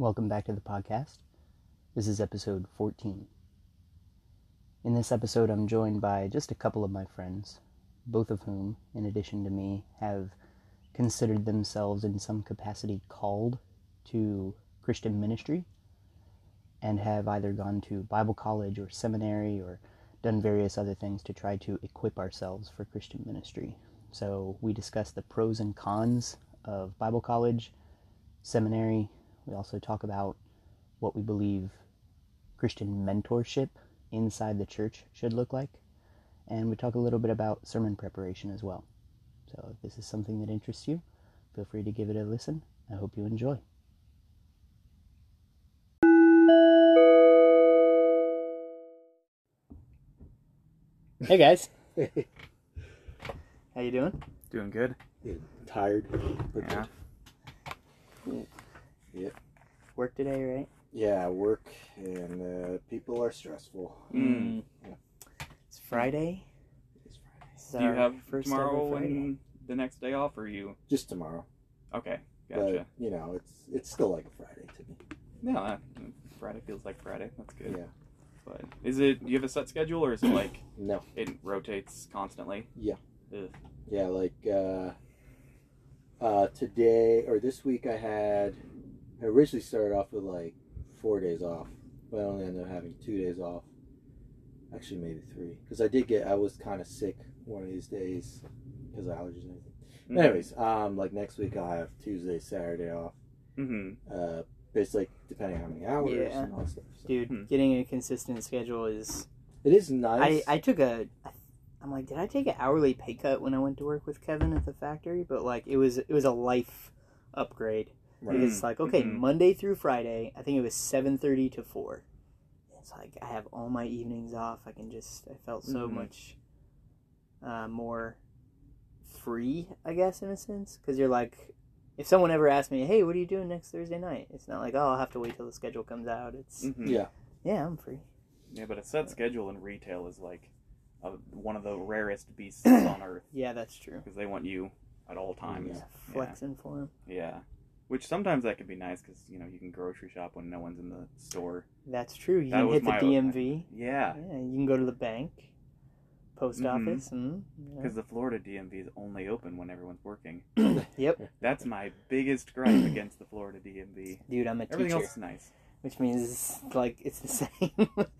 Welcome back to the podcast. This is episode 14. In this episode, I'm joined by just a couple of my friends, both of whom, in addition to me, have considered themselves in some capacity called to Christian ministry and have either gone to Bible college or seminary or done various other things to try to equip ourselves for Christian ministry. So we discuss the pros and cons of Bible college, seminary. We also talk about what we believe Christian mentorship inside the church should look like. And we talk a little bit about sermon preparation as well. So if this is something that interests you, feel free to give it a listen. I hope you enjoy. Hey guys. How you doing? Doing good. Yeah, tired. but Yeah. good. Yep. Work today, right? Yeah, work and uh, people are stressful. Mm. Yeah. It's Friday. It's Friday. This is Do you have first tomorrow and the next day off, or you? Just tomorrow. Okay, gotcha. But you know, it's it's still like a Friday to me. yeah, that- Friday feels like Friday. That's good. Yeah. But is it? Do you have a set schedule, or is it like No. it rotates constantly? Yeah. Ugh. Yeah, like uh, uh, today or this week, I had I originally started off with like four days off, but I only ended up having two days off. Actually, maybe three, because I did get I was kind of sick one of these days because of allergies and everything. Mhm. Anyways, um, like next week I'll have Tuesday, Saturday off. Mhm. Uh, basically depending on how many hours Yeah. and all that stuff. So Dude, Hmm. getting a consistent schedule is. it is nice. I I took a. I'm like, did I take an hourly pay cut when I went to work with Kevin at the factory? But like, it was it was a life upgrade. Right. Because it's like, okay, Mhm. Monday through Friday, I think it was seven thirty to four. It's like I have all my evenings off. I can just I felt so Mhm. much uh, more free, I guess, in a sense. Because you're like, if someone ever asked me, hey, what are you doing next Thursday night? It's not like, oh, I'll have to wait till the schedule comes out. It's Mhm. Yeah. yeah, I'm free. Yeah, but a set schedule in retail is like a, one of the rarest beasts on earth Yeah, that's true. because they want you at all times. Yeah, flexing for them. Yeah. Which sometimes that can be nice because you know you can grocery shop when no one's in the store. That's true. You That can hit the DMV. Yeah. Yeah, you can go to the bank, post Mhm. office, and yeah. Because the Florida DMV is only open when everyone's working. yep, That's my biggest gripe against the Florida DMV. dude, I'm a Everything teacher. else is nice. which means like it's the same.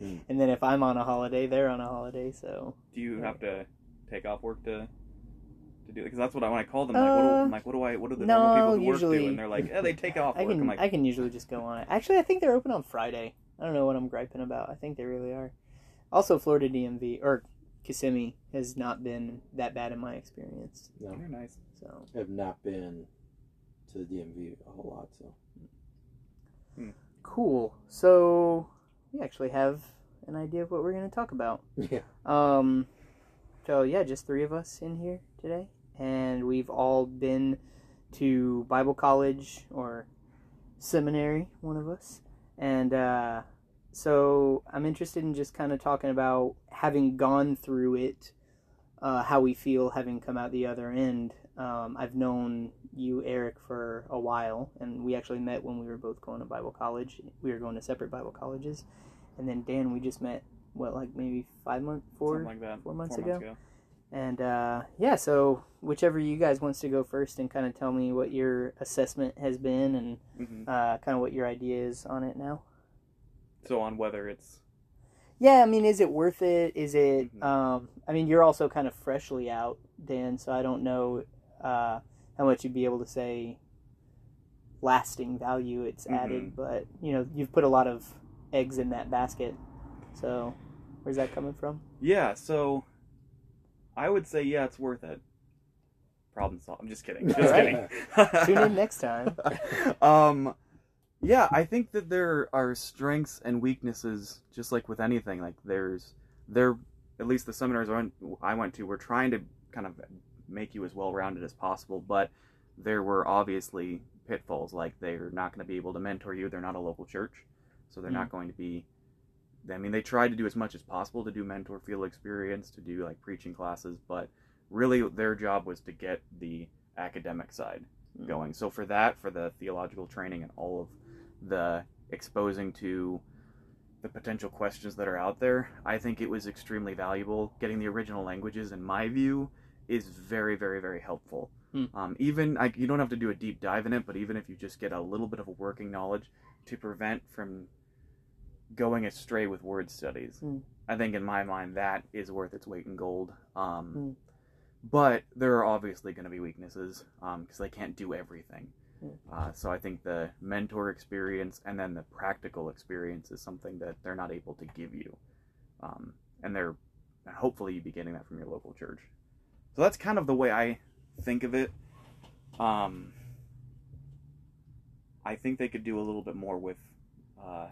Mm. and then if I'm on a holiday, they're on a holiday. So Do you have to take off work to to do it? Because that's what I when I call them, like, what do, Uh, I'm like, what do I? What do the no, normal people who work do? And they're like, yeah, they take off I work. can I'm like, I can usually just go on it. Actually, I think they're open on Friday. I don't know what I'm griping about. I think they really are. Also, Florida DMV or Kissimmee has not been that bad in my experience. No, they're nice. So I have not been to the DMV a whole lot. So cool. So we actually have an idea of what we're going to talk about. yeah. Um, so yeah, just three of us in here today, and we've all been to Bible college or seminary, one of us, and uh, so I'm interested in just kind of talking about having gone through it, uh, how we feel having come out the other end. Um, I've known you, Eric, for a while, and we actually met when we were both going to Bible college. We were going to separate Bible colleges, and then Dan, we just met what like maybe five months, four, like four months Four ago. months ago. and uh, yeah. So whichever you guys wants to go first and kind of tell me what your assessment has been and hmm uh, kind of what your idea is on it now. So on whether it's Yeah, I mean, is it worth it? Is it? Mhm. Um, I mean, you're also kind of freshly out, Dan, so I don't know uh, how much you'd be able to say lasting value it's added, but you know, you've put a lot of eggs in that basket. So, where's that coming from? yeah. So I would say yeah, it's worth it. Problem solved. I'm just kidding. Just Alright. kidding. Tune in next time. um yeah i think that there are strengths and weaknesses just like with anything like there's there at least the seminars I went, I went to were trying to kind of make you as well rounded as possible but there were obviously pitfalls like they're not going to be able to mentor you they're not a local church so they're not going to be i mean they tried to do as much as possible to do mentor field experience to do like preaching classes but really their job was to get the academic side going. So for that, for the theological training and all of the exposing to the potential questions that are out there. I think it was extremely valuable. Getting the original languages, in my view, is very, very, very helpful. Hmm. Um, even like you don't have to do a deep dive in it, but even if you just get a little bit of a working knowledge to prevent from going astray with word studies, Hmm. I think in my mind that is worth its weight in gold. Um, Hmm. But there are obviously going to be weaknesses because they can't do everything. Hmm. Uh, so I think the mentor experience and then the practical experience is something that they're not able to give you, um, and they're and hopefully you'd be getting that from your local church. So that's kind of the way I think of it. Um, I think they could do a little bit more with. Uh,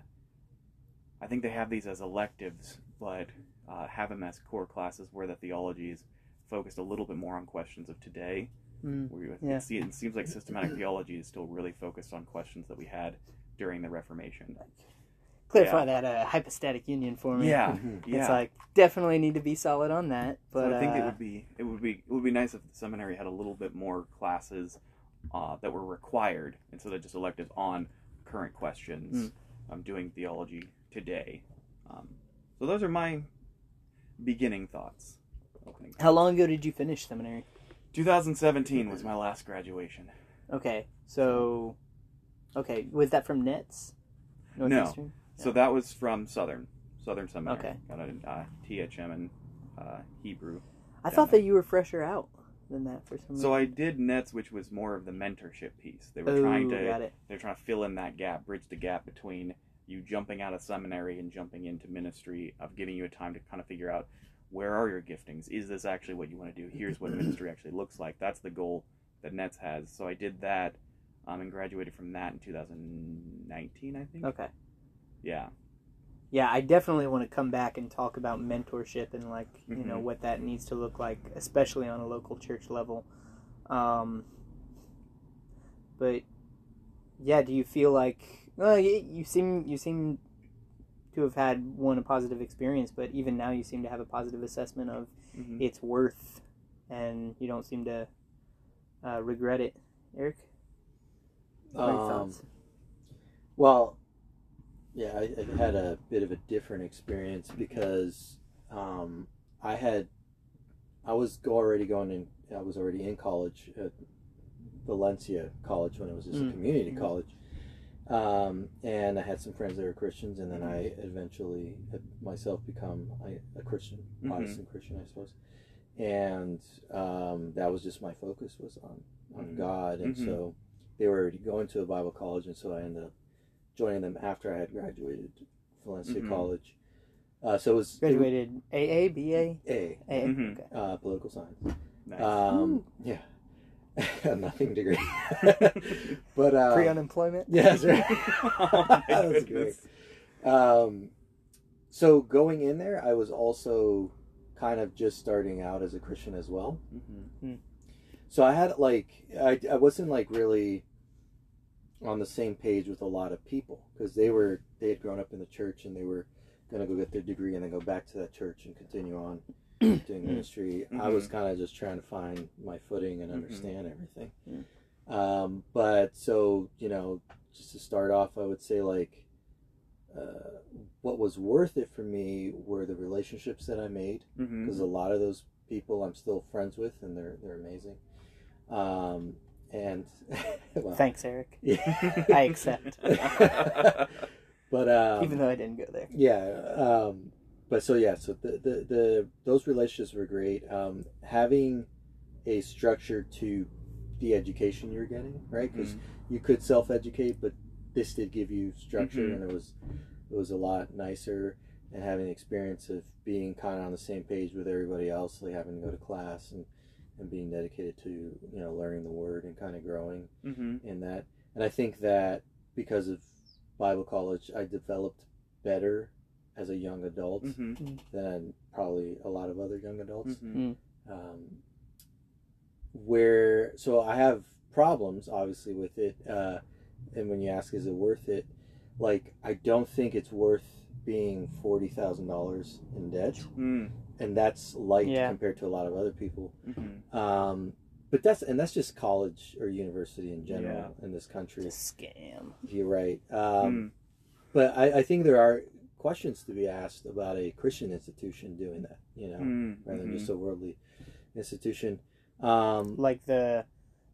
I think they have these as electives, but uh, have them as core classes where the theology is focused a little bit more on questions of today. Mm. Where you, Yeah. it, see, it seems like systematic theology is still really focused on questions that we had during the Reformation. Clarify Yeah. that uh, hypostatic union for me. Yeah, Mhm. yeah. It's like definitely need to be solid on that. But so I think uh, it would be it would be it would be nice if the seminary had a little bit more classes uh, that were required instead of just electives on current questions. I'm doing theology today. Um, so those are my beginning thoughts. How long ago did you finish seminary? 2017 was my last graduation. Okay, so okay, was that from Nets? Northeastern? So that was from Southern Southern Seminary. Okay. Got a uh, THM and uh, Hebrew. I thought that you were fresher out than that for some reason. So. I did Nets, which was more of the mentorship piece. They were oh, trying to they're trying to fill in that gap, bridge the gap between you jumping out of seminary and jumping into ministry, of giving you a time to kind of figure out where are your giftings? Is this actually what you want to do? Here's what ministry actually looks like. That's the goal that Nets has. So I did that um, and graduated from that in 2019, I think. Okay. Yeah. Yeah, I definitely want to come back and talk about mentorship and like you know Mhm. what that needs to look like, especially on a local church level. Um, but yeah, do you feel like well, you, you seem you seem to have had one a positive experience, but even now you seem to have a positive assessment of hmm its worth, and you don't seem to uh, regret it, Eric. What are your Um, thoughts? Well, yeah, I, I had a bit of a different experience because um, I had, I was already going in, I was already in college at Valencia College when it was just Mm. a community Mhm. college. Um, and I had some friends that were Christians, and then I eventually myself become a, a Christian, Mhm. Protestant Christian, I suppose. And um, that was just my focus was on on Mhm. God, and Mhm. so they were already going to a Bible college, and so I ended up joining them after I had graduated Valencia Mhm. College. Uh, so it was Graduated AA, BA, A A. Mhm. Okay. uh, political science. Nice. Um, yeah, nothing degree, but uh, Pre unemployment. yeah, that's right. Oh my that was great. Um, so going in there, I was also kind of just starting out as a Christian as well. Mhm. So I had like I, I wasn't like really on the same page with a lot of people because they were they had grown up in the church and they were going to go get their degree and then go back to that church and continue on doing ministry. I was kind of just trying to find my footing and Mhm. understand everything. Mm. Um, but so you know, just to start off, I would say like uh, what was worth it for me were the relationships that I made because a lot of those people I'm still friends with and they're they're amazing. Um, and well, Thanks, Eric. yeah. I accept. but um, Even though I didn't go there. yeah, um, but so yeah, so the, the the those relationships were great. Um, having a structure to the education you're getting, right? Because Mhm. you could self educate, but this did give you structure, Mhm. and it was it was a lot nicer. And having the experience of being kind of on the same page with everybody else, like having to go to class and and being dedicated to you know learning the word and kind of growing Mhm. in that. And I think that because of Bible college, I developed better as a young adult Mhm. than probably a lot of other young adults. Mhm. Um, where so I have problems obviously with it, uh, and when you ask is it worth it, like I don't think it's worth being forty thousand dollars in debt, Mm. and that's light Yeah. compared to a lot of other people. Mhm. Um, but that's and that's just college or university in general in this country. It's a scam. You're right. Um, Mm. But I, I think there are questions to be asked about a Christian institution doing that. You know, Mm, rather than just a worldly institution. Um, Like the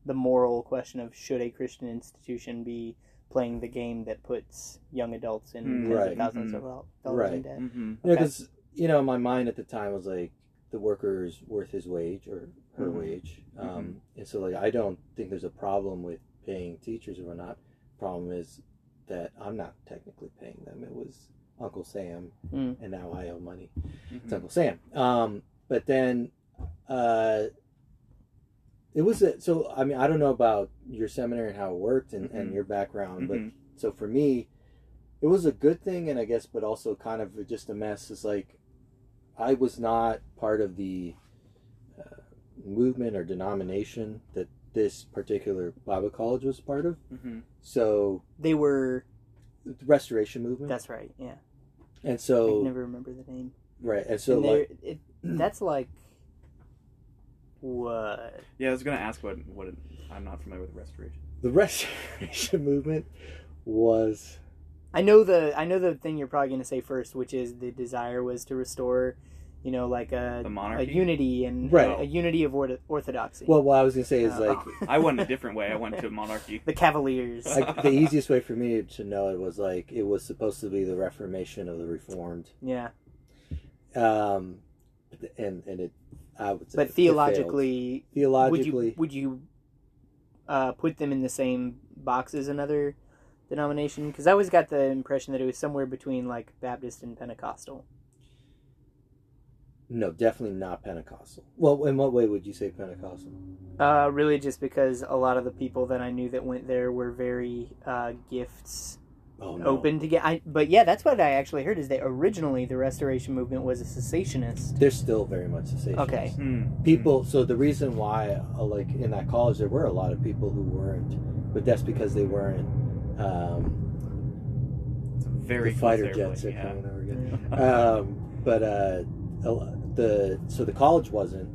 the moral question of should a Christian institution be playing the game that puts young adults in Mm. tens Right. of 1000s Mhm. of dollars in Right. debt? Mhm. you know, Okay. because you know, my mind at the time was like the worker's worth his wage or her Mhm. wage, um, and so like I don't think there's a problem with paying teachers or whatnot. Problem is that I'm not technically paying them. It was Uncle Sam, Mm. and now I owe money. Mhm. It's Uncle Sam. Um, but then, uh, it was a, so. I mean, I don't know about your seminary and how it worked and, and Mhm. your background, but Mhm. so for me, it was a good thing, and I guess, but also kind of just a mess. Is like, I was not part of the uh, movement or denomination that this particular Bible college was part of. Mhm. So They were. The Restoration movement, That's right. Yeah. and so can never remember the name. right, and so and like it, that's like what? Yeah, I was gonna ask what what it, I'm not familiar with the restoration. the Restoration movement was I know the I know the thing you're probably going to say first, which is the desire was to restore, you know, like a The a unity and Right. a, a unity of ortho- orthodoxy. well. What I was gonna say is Oh. like I went a different way. I went to monarchy. the Cavaliers. like the easiest way for me to know it was like it was supposed to be the Reformation of the Reformed, yeah, um, and and it I would say but it failed. theologically, would theologically, you would you uh, put them in the same box as another denomination? Because I always got the impression that it was somewhere between like Baptist and Pentecostal. No, definitely not Pentecostal. Well, in what way would you say Pentecostal? Uh, really, just because a lot of the people that I knew that went there were very uh, gifts Oh no, open to get. I, but yeah, that's what I actually heard is that originally the Restoration movement was a cessationist. They're still very much cessationist. Okay. Hmm. people so the reason why uh, like in that college there were a lot of people who weren't but that's because they weren't um very the fighter jets are yeah. coming over again um but uh a lo- the so the college wasn't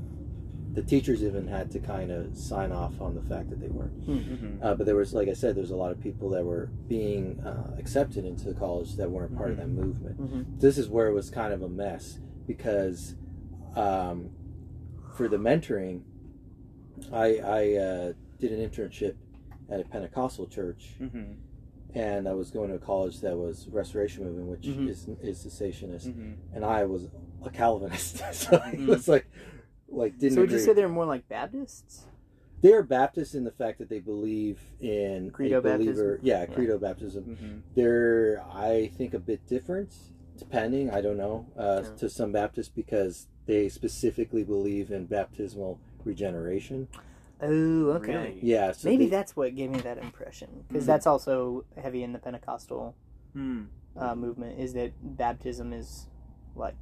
the teachers even had to kind of sign off on the fact that they weren't Mhm. uh, but there was like i said there's a lot of people that were being uh, accepted into the college that weren't part of that movement hmm this is where it was kind of a mess because um, for the mentoring, I, I uh, did an internship at a Pentecostal church, Mhm. And I was going to a college that was Restoration Movement, which Mhm. is is cessationist, Mhm. and I was a Calvinist, so it Mhm. was like like didn't. So would you say they're more like Baptists? they are Baptists in the fact that they believe in Credo a believer, baptism? yeah, Yeah. credo baptism. Mhm. they're I think a bit different, depending. I don't know uh, Yeah. to some Baptists because they specifically believe in baptismal regeneration. Oh, okay. Really? Yeah, so Maybe they- that's what gave me that impression because Mhm. that's also heavy in the Pentecostal Hmm. uh, movement. Is that baptism is like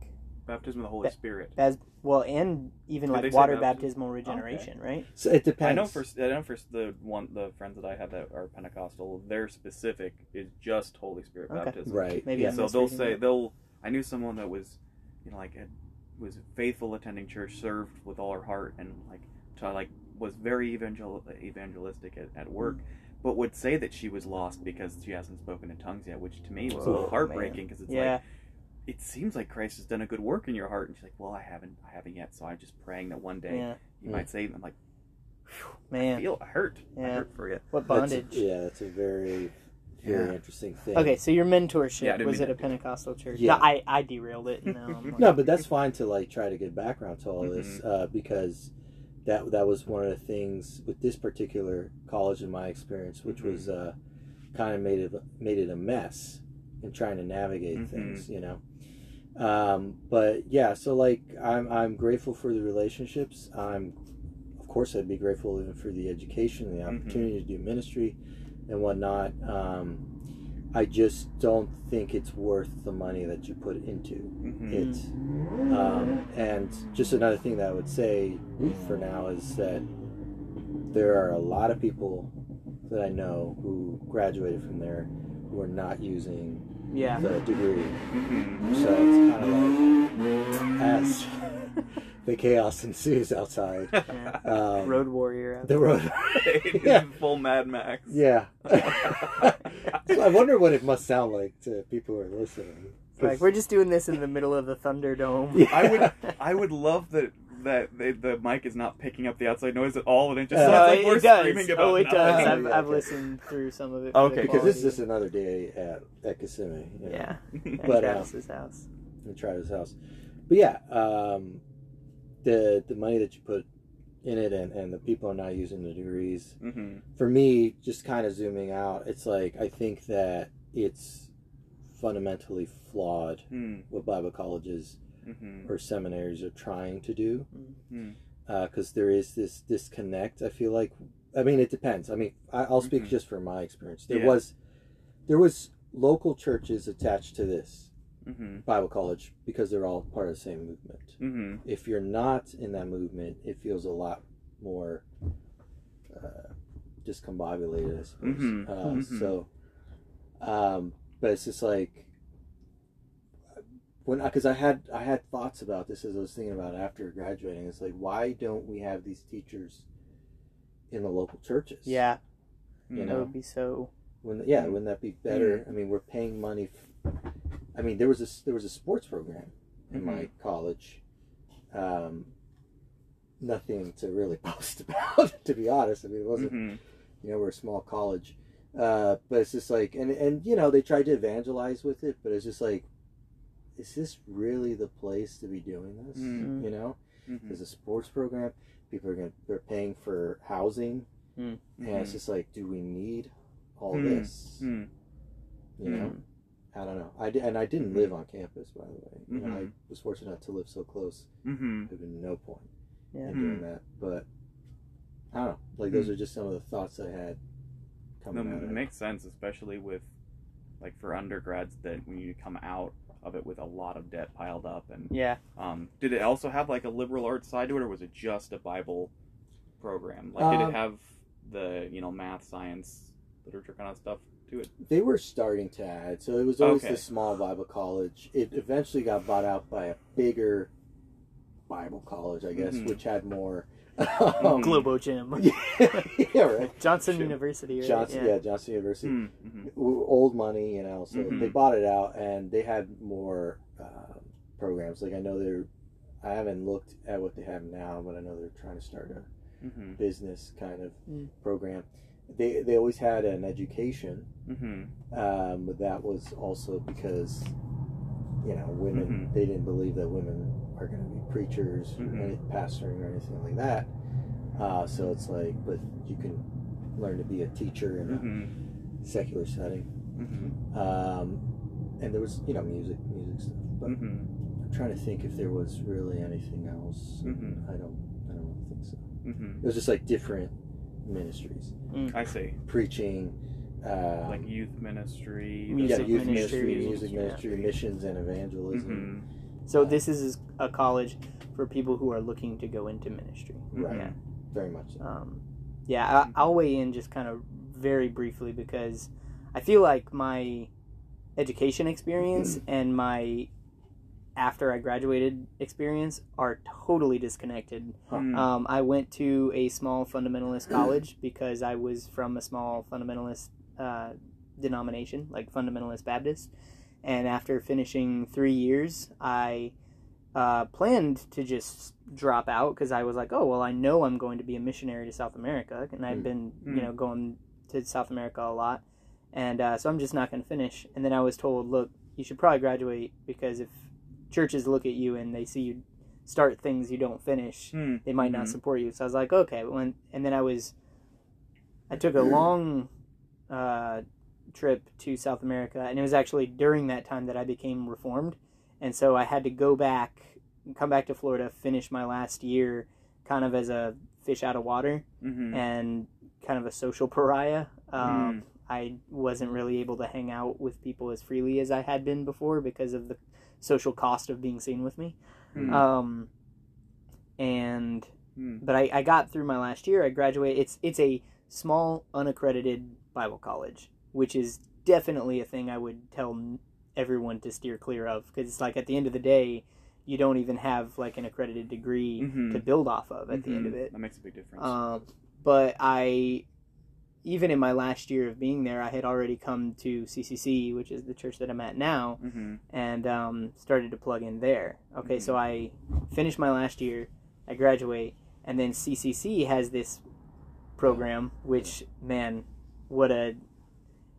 Baptism of the Holy Ba- Spirit. as well, and even Did like water baptism? baptismal regeneration, right? so it depends. I know for I know for the one the friends that I have that are Pentecostal, their specific is just Holy Spirit Okay. baptism. right. Maybe yeah. So they'll say that. they'll. I knew someone that was, you know, like had, was faithful attending church, served with all her heart, and like to, like was very evangel- evangelistic at, at work, but would say that she was lost because she hasn't spoken in tongues yet, which to me was a Whoa, little heartbreaking because it's yeah, like it seems like Christ has done a good work in your heart, and she's like, well, I haven't, I haven't yet, so I'm just praying that one day yeah, you might say, I'm like, man I man, feel I hurt, I Yeah. hurt for you. what That's- bondage. yeah, that's a very very Yeah. interesting thing. Okay, so your mentorship Yeah, I didn't was mean at a that. Pentecostal church. Yeah. No, I, I derailed it. No, I'm like- No, but that's fine to like try to get background to all this Mm-hmm. uh, because that that was one of the things with this particular college in my experience, which Mhm. was uh, kind of made it made it a mess in trying to navigate Mhm. things, you know. Um, but yeah, so like I'm I'm grateful for the relationships. I'm of course I'd be grateful even for the education and the Mhm. opportunity to do ministry and whatnot. Um, I just don't think it's worth the money that you put into Mhm. it. Um, and just another thing that I would say for now is that there are a lot of people that I know who graduated from there who are not using yeah. the degree. Mhm. So it's kind of like as the chaos ensues outside. Yeah. Um, Road warrior. out the there. road. yeah, Full Mad Max. yeah. so I wonder what it must sound like to people who are listening. Like we're just doing this in the middle of the Thunderdome. Yeah. I would I would love that that the, the mic is not picking up the outside noise at all, and it just Uh, sounds like it, we're it does. screaming about oh, it nothing. does. I've, I've listened through some of it. for the Okay. because this is quality. just another day at at Kissimmee. you know, yeah, But, but uh, Travis's house. in Travis' house. But yeah, um, the the money that you put in it and, and the people are not using the degrees. hmm For me, just kind of zooming out, it's like I think that it's fundamentally flawed hmm what Bible colleges hmm or seminaries are trying to do because there is this disconnect. I feel like, I mean, it depends. I mean, I, I'll speak Mhm. just from my experience. There Yeah. was, there was local churches attached to this hmm Bible college because they're all part of the same movement. hmm If you're not in that movement, it feels a lot more uh, discombobulated, I suppose. Mhm. Uh. So, um, but it's just like when because I had I had thoughts about this as I was thinking about it after graduating. It's like why don't we have these teachers in the local churches? Yeah, you that know, would be so. when yeah, wouldn't that be better? I mean, we're paying money. F- I mean, there was a there was a sports program in my college. Um, nothing to really boast about, to be honest. I mean, it wasn't. hmm You know, we're a small college, uh, but it's just like, and and you know, they tried to evangelize with it, but it's just like, is this really the place to be doing this? Mm. You know, hmm there's a sports program. People are going to they're paying for housing, and it's just like, do we need all Mm. this? You know. I don't know. I di- and I didn't live on campus, by the way. You know, I was fortunate enough to live so close. hmm There'd been no point Yeah. in doing that. But I don't know. Like those are just some of the thoughts I had No, out it. makes sense, especially with like for undergrads that when you come out of it with a lot of debt piled up and Yeah. um, did it also have like a liberal arts side to it or was it just a bible program like did Um, it have the you know math science literature kind of stuff to it They were starting to add. So it was always Okay. the small Bible college. It eventually got bought out by a bigger Bible college, I guess, Mhm. which had more. Um, Globo Gym. yeah, yeah, right. Johnson Sure. University, right? Johnson, yeah. yeah, Johnson University. mm-hmm. old money, you know. So Mhm. they bought it out, and they had more um, programs. Like I know they're, I haven't looked at what they have now, but I know they're trying to start a Mm-hmm. business kind of Mm. program. They they always had an education, Mm-hmm. um, but that was also because, you know, women Mhm. they didn't believe that women are going to be preachers, or Mhm. any pastoring, or anything like that. Uh, so it's like, but you can learn to be a teacher in a Mm-hmm. secular setting. Mm-hmm. um, and there was you know music music stuff but Mm-hmm. i'm trying to think if there was really anything else Mhm. i don't i don't really think so Mm-hmm. it was just like different ministries I see. preaching uh, Like youth ministry. Music yeah, youth ministry, ministry, music yeah. ministry, missions and evangelism. Mm-hmm. So this is a college for people who are looking to go into ministry. Right, Yeah. very much so. Um, yeah, I, I'll weigh in just kind of very briefly because I feel like my education experience and my after I graduated experience are totally disconnected. Mm. Um, I went to a small fundamentalist college because I was from a small fundamentalist uh, denomination, like fundamentalist Baptist. And after finishing three years, I uh, planned to just drop out because I was like, oh, well, I know I'm going to be a missionary to South America. And I've Mm. been, you Mm. know, going to South America a lot. And uh, so I'm just not going to finish. And then I was told, look, you should probably graduate because if churches look at you and they see you start things you don't finish, Mm. they might not Mhm. support you. So I was like, okay. When and then I was, I took a long uh, trip to South America, and it was actually during that time that I became reformed, and so I had to go back, come back to Florida, finish my last year, kind of as a fish out of water Mm-hmm. and kind of a social pariah. Mm. Um, I wasn't really able to hang out with people as freely as I had been before because of the social cost of being seen with me. Mm. Um, and Mm. but I, I got through my last year. I graduated. It's it's a small unaccredited Bible college, which is definitely a thing I would tell everyone to steer clear of because it's like at the end of the day, you don't even have like an accredited degree Mhm. to build off of at the end of it. That makes a big difference. Um, but I, even in my last year of being there, I had already come to CCC, which is the church that I'm at now, hmm and um, started to plug in there. Okay, so I finished my last year, I graduate, and then CCC has this program, which man, what a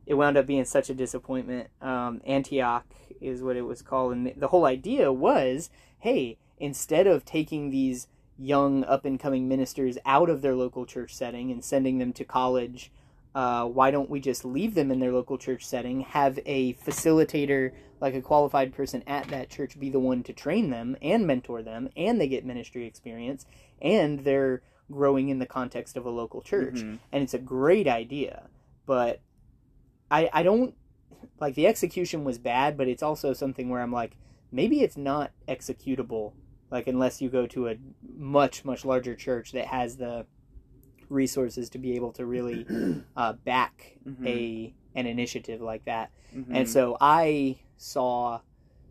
it wound up being such a disappointment. Um, Antioch is what it was called, and the whole idea was, hey, instead of taking these young up and coming ministers out of their local church setting and sending them to college, uh, why don't we just leave them in their local church setting, have a facilitator, like a qualified person at that church, be the one to train them and mentor them, and they get ministry experience, and they're growing in the context of a local church Mhm. and it's a great idea but i i don't like the execution was bad but it's also something where i'm like maybe it's not executable like unless you go to a much much larger church that has the resources to be able to really uh, back Mhm. a an initiative like that Mhm. and so I saw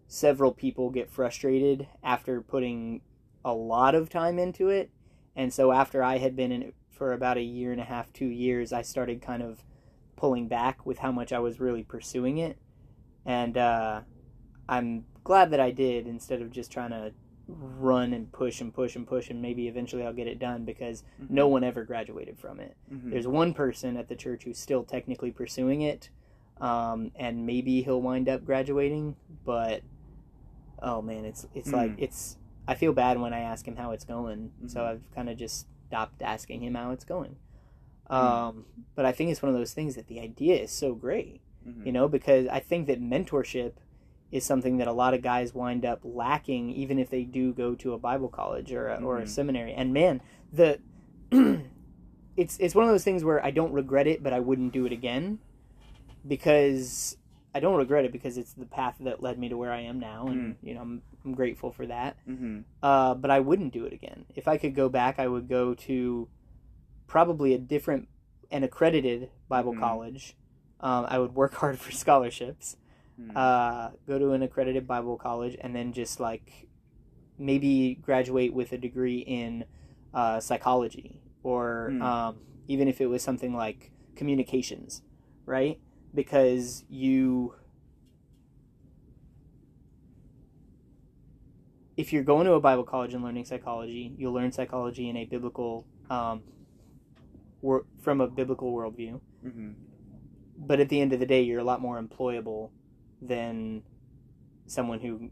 several people get frustrated after putting a lot of time into it. And so after I had been in it for about a year and a half, two years, I started kind of pulling back with how much I was really pursuing it. And uh, I'm glad that I did instead of just trying to run and push and push and push and maybe eventually I'll get it done because Mhm. no one ever graduated from it Mhm. there's one person at the church who's still technically pursuing it um, and maybe he'll wind up graduating but oh man it's it's like Hmm. it's i feel bad when i ask him how it's going so Mhm. i've kind of just stopped asking him how it's going. Um, but i think it's one of those things that the idea is so great Mhm. you know because i think that mentorship is something that a lot of guys wind up lacking even if they do go to a bible college or a, or a Mhm. seminary and man the it's it's one of those things where i don't regret it but i wouldn't do it again because i don't regret it because it's the path that led me to where i am now and you know i'm, I'm grateful for that Mhm. uh, but I wouldn't do it again. If I could go back, I would go to probably a different and accredited Bible Mhm. college. Um, I would work hard for scholarships, Mhm. uh, go to an accredited Bible college, and then just like maybe graduate with a degree in uh, psychology or Hmm. um, even if it was something like communications, right? Because you if you're going to a Bible college and learning psychology, you'll learn psychology in a biblical, um, wor- from a biblical worldview. Mhm. But at the end of the day, you're a lot more employable than someone who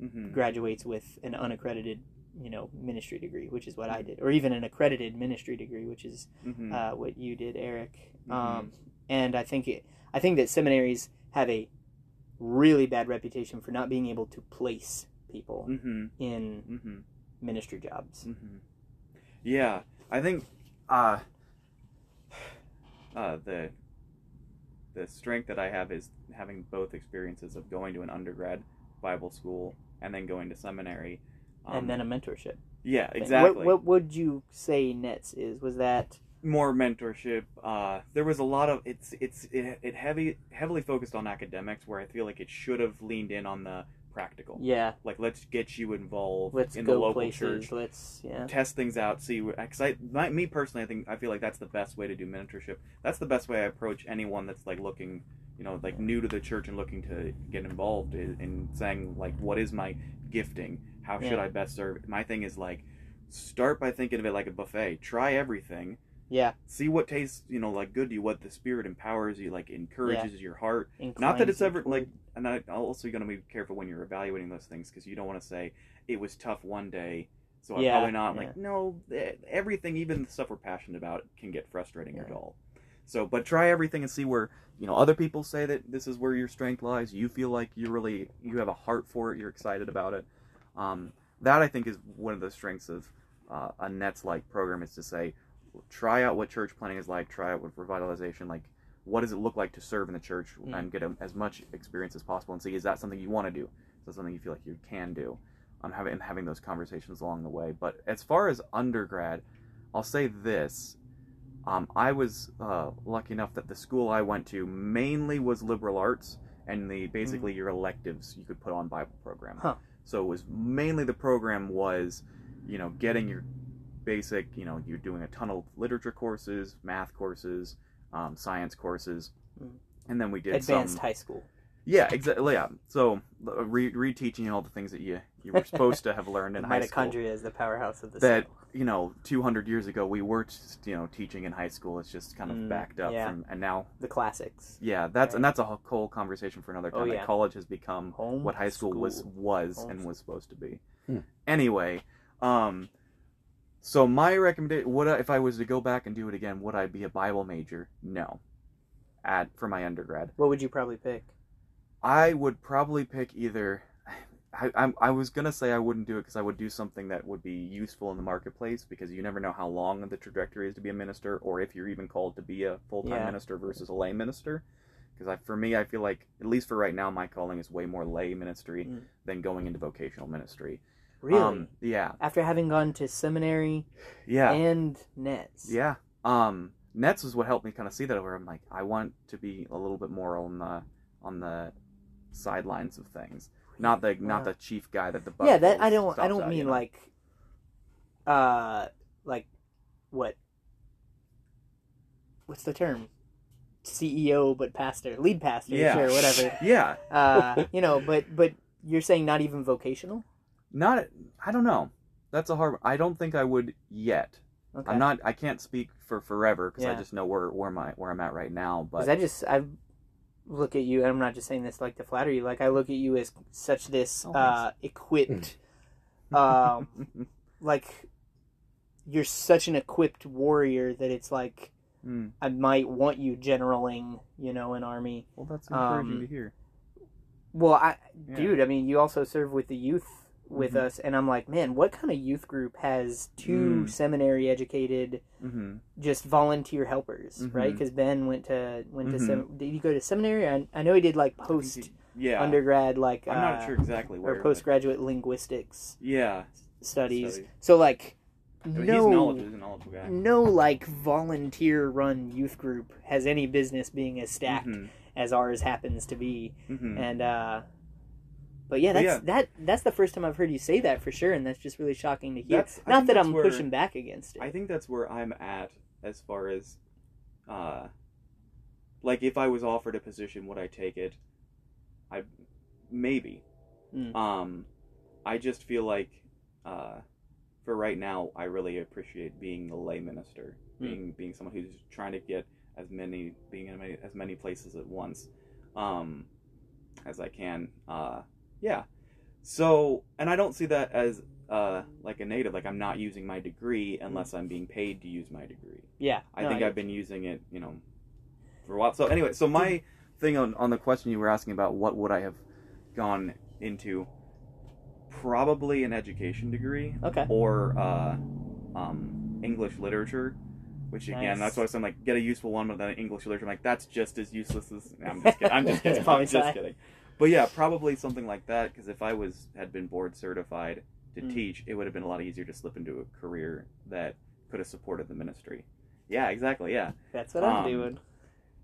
Mhm. graduates with an unaccredited, you know, ministry degree, which is what I did, or even an accredited ministry degree, which is Mhm. uh, what you did, Eric. Mhm. Um, and I think it, I think that seminaries have a really bad reputation for not being able to place people Mhm. in Mhm. ministry jobs. Yeah, I think uh, uh, the the strength that I have is having both experiences of going to an undergrad Bible school and then going to seminary. Um, and then a mentorship. yeah, thing. exactly. What, what would you say Nets is? Was that More mentorship. Uh, there was a lot of it's it's it, it heavy heavily focused on academics where I feel like it should have leaned in on the practical. yeah? Like let's get you involved Let's in the local places. church. Let's yeah. test things out see because i my, me personally i think i feel like that's the best way to do mentorship that's the best way i approach anyone that's like looking you know like new to the church and looking to get involved in, in saying like what is my gifting how should Yeah. i best serve my thing is like start by thinking of it like a buffet try everything Yeah, see what tastes you know like good to you what the spirit empowers you like encourages your heart. Not that it's ever like and i also going to be careful when you're evaluating those things because you don't want to say it was tough one day so i'm Yeah, probably not yeah. like no everything even the stuff we're passionate about can get frustrating or Yeah. dull. So but try everything and see where you know other people say that this is where your strength lies you feel like you really you have a heart for it you're excited about it. Um, that i think is one of the strengths of uh, a nets like program is to say try out what church planting is like try out what revitalization like what does it look like to serve in the church Mm. and get a, as much experience as possible and see is that something you want to do? Is that something you feel like you can do? On having and having those conversations along the way. But as far as undergrad i'll say this. Um, i was uh, lucky enough that the school i went to mainly was liberal arts and the basically your electives you could put on bible program. Huh. So it was mainly the program was, you know, getting your basic, you know, you're doing a ton of literature courses, math courses, um, science courses, Mm. and then we did Advanced some. high school. Yeah, exactly. Yeah. So re- reteaching all the things that you you were supposed to have learned in high school. mitochondria is the powerhouse of the That cell. you know, 200 years ago we were just, you know teaching in high school. It's just kind of Mm, backed up yeah. from, and now The classics. yeah, that's and that's a whole- whole conversation for another Oh, time. yeah. That college has become Home what high school, was school. was Home and was supposed to be. Hmm. Anyway, um, so my recommendation would I, if I was to go back and do it again, would I be a Bible major? No. At for my undergrad, What would you probably pick? I would probably pick either. I, I, I was gonna say I wouldn't do it because I would do something that would be useful in the marketplace because you never know how long the trajectory is to be a minister or if you're even called to be a full time Yeah. minister versus a lay minister. Because I, for me, I feel like at least for right now, my calling is way more lay ministry Mm. than going into vocational ministry. Really? Um, yeah. After having gone to seminary Yeah. and nets. Yeah. Um, Nets was what helped me kind of see that where I'm like, I want to be a little bit more on the on the sidelines of things, not the not the chief guy that the yeah, that I don't. I don't mean you know? like, uh, like, what? What's the term? CEO, but pastor, lead pastor, yeah, sure, whatever. yeah, Uh, you know, but but you're saying not even vocational. Not. I don't know. That's a hard. I don't think I would yet. Okay. I'm not. I can't speak for forever because I just know where where my where I'm at right now. Because But I just I look at you, and I'm not just saying this like to flatter you. Like I look at you as such this Oh, uh, equipped, um, like you're such an equipped warrior that it's like Hmm. I might want you generaling, you know, an army. Well, that's encouraging Um, to hear. Well, I, Yeah. dude, I mean, you also serve with the youth with Mhm. us, and I'm like, man, what kind of youth group has two Mm. seminary educated, hmm just volunteer helpers, right? Mhm. Because Ben went to went to Mhm. sem- did he go to seminary? I, I know he did like post Yeah. undergrad, like I'm uh, not sure exactly where. or but- postgraduate linguistics Yeah. studies. So like, I mean, no, He's knowledgeable. He's a knowledgeable guy. no, like volunteer run youth group has any business being as stacked Mhm. as ours happens to be. Mhm. and uh but yeah But that's that that's the first time i've heard you say that for sure and that's just really shocking to hear That's- not that i'm where- pushing back against it I think that's where I'm at as far as, uh, like if I was offered a position, would I take it? I maybe. Mm. Um, I just feel like, uh, for right now, I really appreciate being the lay minister, Mm. being being someone who's trying to get as many being in as many places at once, um, as I can. Uh, yeah. So, and I don't see that as uh, like a native. Like I'm not using my degree unless I'm being paid to use my degree. yeah I no, think I've been using it, you know, for a while. So anyway, so my thing on on the question you were asking about what would I have gone into, probably an education degree okay or uh, um, English literature. Which again, Nice. that's why I'm like get a useful one with the English literature. I'm like that's just as useless as I'm just kidding. I'm just kidding. I'm just kidding. But yeah, probably something like that. Because if I was had been board certified to Mm. teach, it would have been a lot easier to slip into a career that could have supported the ministry. Yeah, exactly. Yeah. that's what i'm Um, doing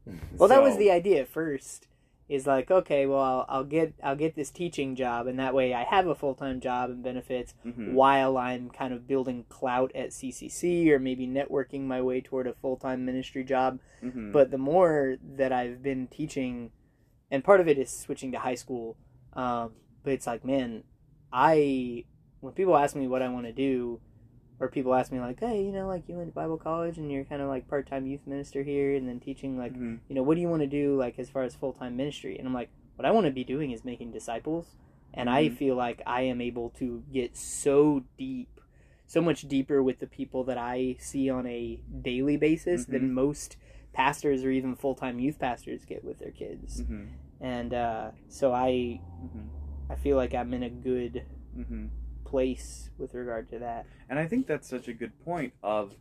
well that was the idea first is like okay well I'll, I'll get i'll get this teaching job and that way i have a full-time job and benefits Mhm. while i'm kind of building clout at ccc or maybe networking my way toward a full-time ministry job Mhm. but the more that I've been teaching, and part of it is switching to high school, um, but it's like, man, I when people ask me what I want to do, or people ask me like, hey, you know, like you went to Bible college and you're kind of like part time youth minister here, and then teaching like, Mhm. you know, what do you want to do like as far as full time ministry? And I'm like, what I want to be doing is making disciples, and I Mhm. feel like I am able to get so deep. So much deeper with the people that I see on a daily basis Mm-hmm. than most pastors or even full-time youth pastors get with their kids Mhm. and uh, so i Mhm. i feel like i'm in a good Mhm. place with regard to that And I think that's such a good point. Of,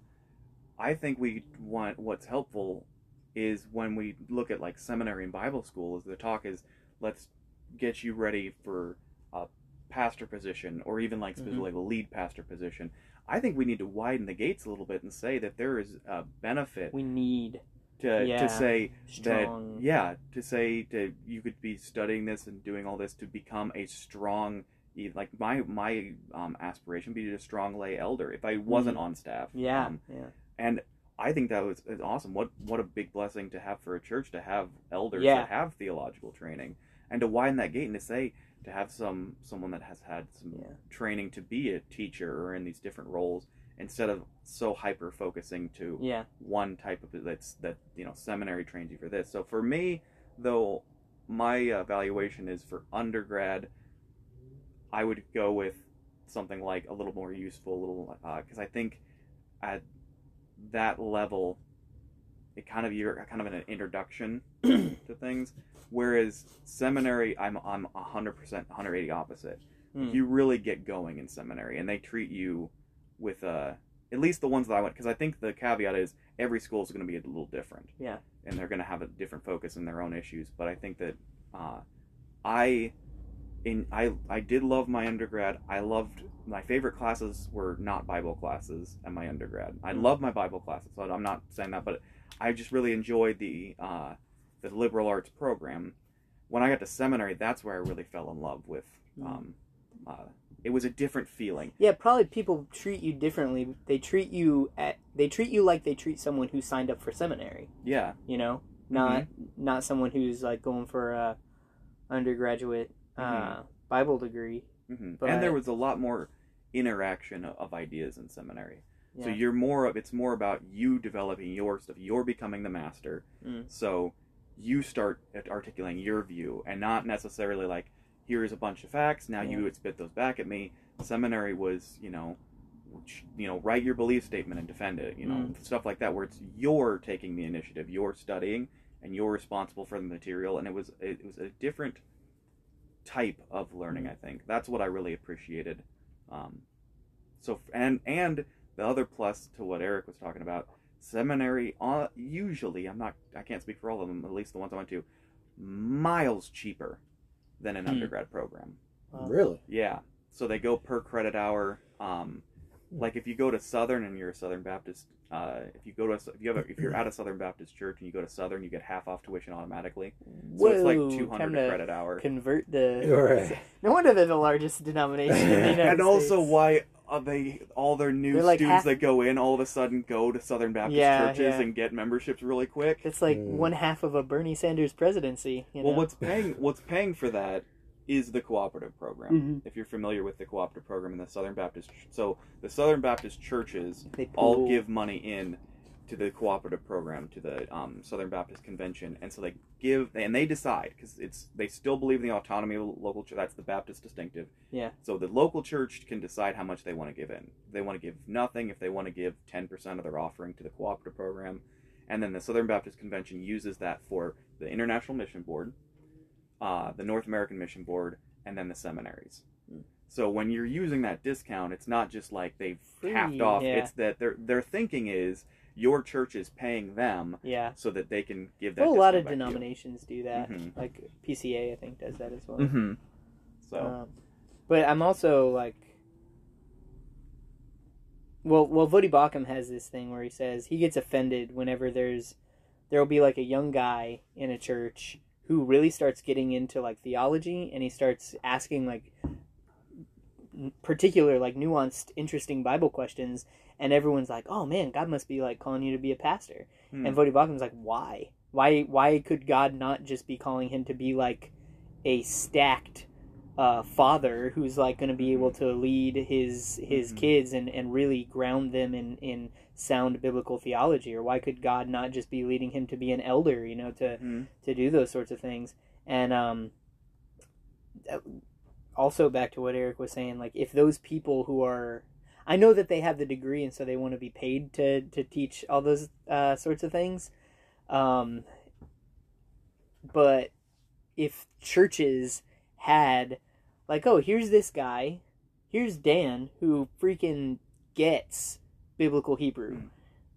I think we want what's helpful is when we look at like seminary and Bible school. Is the talk is let's get you ready for a pastor position or even like specifically Mm-hmm. a lead pastor position. I think we need to widen the gates a little bit and say that there is a benefit we need to Yeah. to say strong that yeah to say that you could be studying this and doing all this to become a strong like my my um, aspiration would be a strong lay elder if I wasn't on staff. Yeah, Um, yeah, and I think that was is awesome. What what a big blessing to have for a church to have elders Yeah. that have theological training and to widen that gate and to say to have some someone that has had some Yeah. training to be a teacher or in these different roles instead of so hyper focusing to yeah. one type of that's that you know seminary trains you for this. So for me, though, my evaluation is for undergrad. I would go with something like a little more useful, a little because I think at that level, it kind of you're kind of an introduction to things. Whereas seminary, I'm I'm hundred percent, 180 opposite. Hmm. You really get going in seminary, and they treat you with uh, at least the ones that I went because I think the caveat is every school is going to be a little different. Yeah. And they're going to have a different focus in their own issues, but I think that uh, I in I I did love my undergrad. I loved my favorite classes were not Bible classes at my undergrad. I Mm. love my Bible classes, so I'm not saying that, but I just really enjoyed the uh, the liberal arts program. When I got to seminary, that's where I really fell in love with. Mm. Um, uh, it was a different feeling. Yeah, probably people treat you differently. They treat you at they treat you like they treat someone who signed up for seminary. Yeah, You know, not Mm-hmm. not someone who's like going for a undergraduate uh, Bible degree. hmm But- and there was a lot more interaction of ideas in seminary. So you're more of it's more about you developing your stuff. You're becoming the master. Mm. So you start articulating your view, and not necessarily like here's a bunch of facts. Now you would spit those back at me. Seminary was you know, you know, write your belief statement and defend it. You know, Mm. stuff like that where it's you're taking the initiative, you're studying, and you're responsible for the material. And it was it was a different type of learning. Mm. I think that's what I really appreciated. Um, so and and the other plus to what Eric was talking about, seminary uh, usually I'm not I can't speak for all of them, at least the ones I went to, miles cheaper than an Hmm. undergrad program. Wow. Really? Yeah. So they go per credit hour. Um, like if you go to Southern and you're a Southern Baptist, uh, if you go to a, if you have a, if you're at a Southern Baptist church and you go to Southern, you get half off tuition automatically. So it's like 200 time to credit hour. Convert the. Right. No wonder they're the largest denomination in the United and also why uh, they all their new They're like students half- that go in all of a sudden go to Southern Baptist Yeah, churches yeah. and get memberships really quick. It's like Mm. one half of a Bernie Sanders presidency. You know? Well, what's paying what's paying for that is the cooperative program. Mhm. If you're familiar with the cooperative program in the Southern Baptist, so the Southern Baptist churches they all pool- give money in to the cooperative program to the um, Southern Baptist Convention, and so they give and they decide because it's they still believe in the autonomy of the local church. That's the Baptist distinctive. Yeah. So the local church can decide how much they want to give in. If they want to give nothing, if they want to give ten percent of their offering to the cooperative program, and then the Southern Baptist Convention uses that for the International Mission Board, uh, the North American Mission Board, and then the seminaries. Hmm. So when you're using that discount, it's not just like they've Free, halved off. yeah. It's that their their thinking is your church is paying them Yeah. so that they can give that. Well, a lot of denominations do that. Mhm. Like PCA, I think, does that as well. Mm-hmm. So Um, but I'm also like, well, well, Voddie Baucham has this thing where he says he gets offended whenever there's there will be like a young guy in a church who really starts getting into like theology and he starts asking like particular like nuanced interesting bible questions and everyone's like oh man god must be like calling you to be a pastor Hmm. and Voddie Baucham's like, why? Why? Why could God not just be calling him to be like a stacked uh, father who's like going to be able to lead his his Mhm. kids and, and really ground them in, in sound biblical theology? Or why could God not just be leading him to be an elder? You know, to Mhm. to do those sorts of things. And um, uh, also back to what Eric was saying, like if those people who are, I know that they have the degree and so they want to be paid to to teach all those uh, sorts of things, um, but if churches had like, oh, here's this guy, here's Dan who freaking gets biblical Hebrew.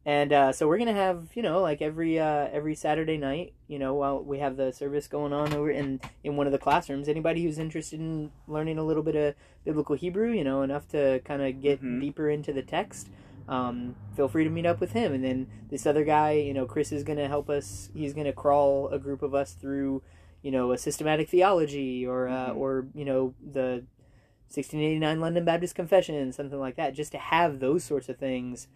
And uh, so we're gonna have, you know, like every uh, every Saturday night, you know, while we have the service going on over in in one of the classrooms. Anybody who's interested in learning a little bit of biblical Hebrew, you know, enough to kind of get Mhm. deeper into the text, um, feel free to meet up with him. And then this other guy, you know, Chris is gonna help us. He's gonna crawl a group of us through, you know, a systematic theology or uh, Mhm. or you know the 1689 London Baptist Confession, something like that, just to have those sorts of things.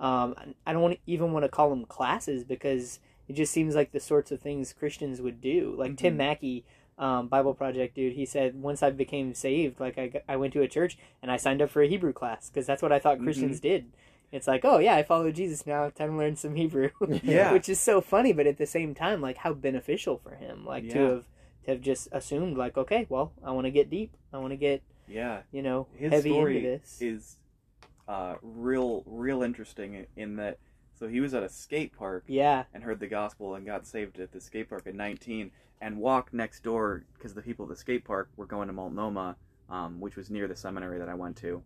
Um, I don't even want to call them classes because it just seems like the sorts of things Christians would do. Like Tim Mhm. Mackie, um, Bible Project dude, he said once I became saved, like I, I went to a church and I signed up for a Hebrew class because that's what I thought Christians did. It's like, oh yeah, I follow Jesus now. Time to learn some Hebrew. Yeah. which is so funny, but at the same time, like how beneficial for him, like to have to have just assumed, like, okay, well, I want to get deep. I want to get Yeah, you know his heavy story into this. is uh, real, real interesting in- that. So he was at a skate park yeah, and heard the gospel and got saved at the skate park at 19 and walked next door because the people at the skate park were going to Multnomah, um, which was near the seminary that I went to.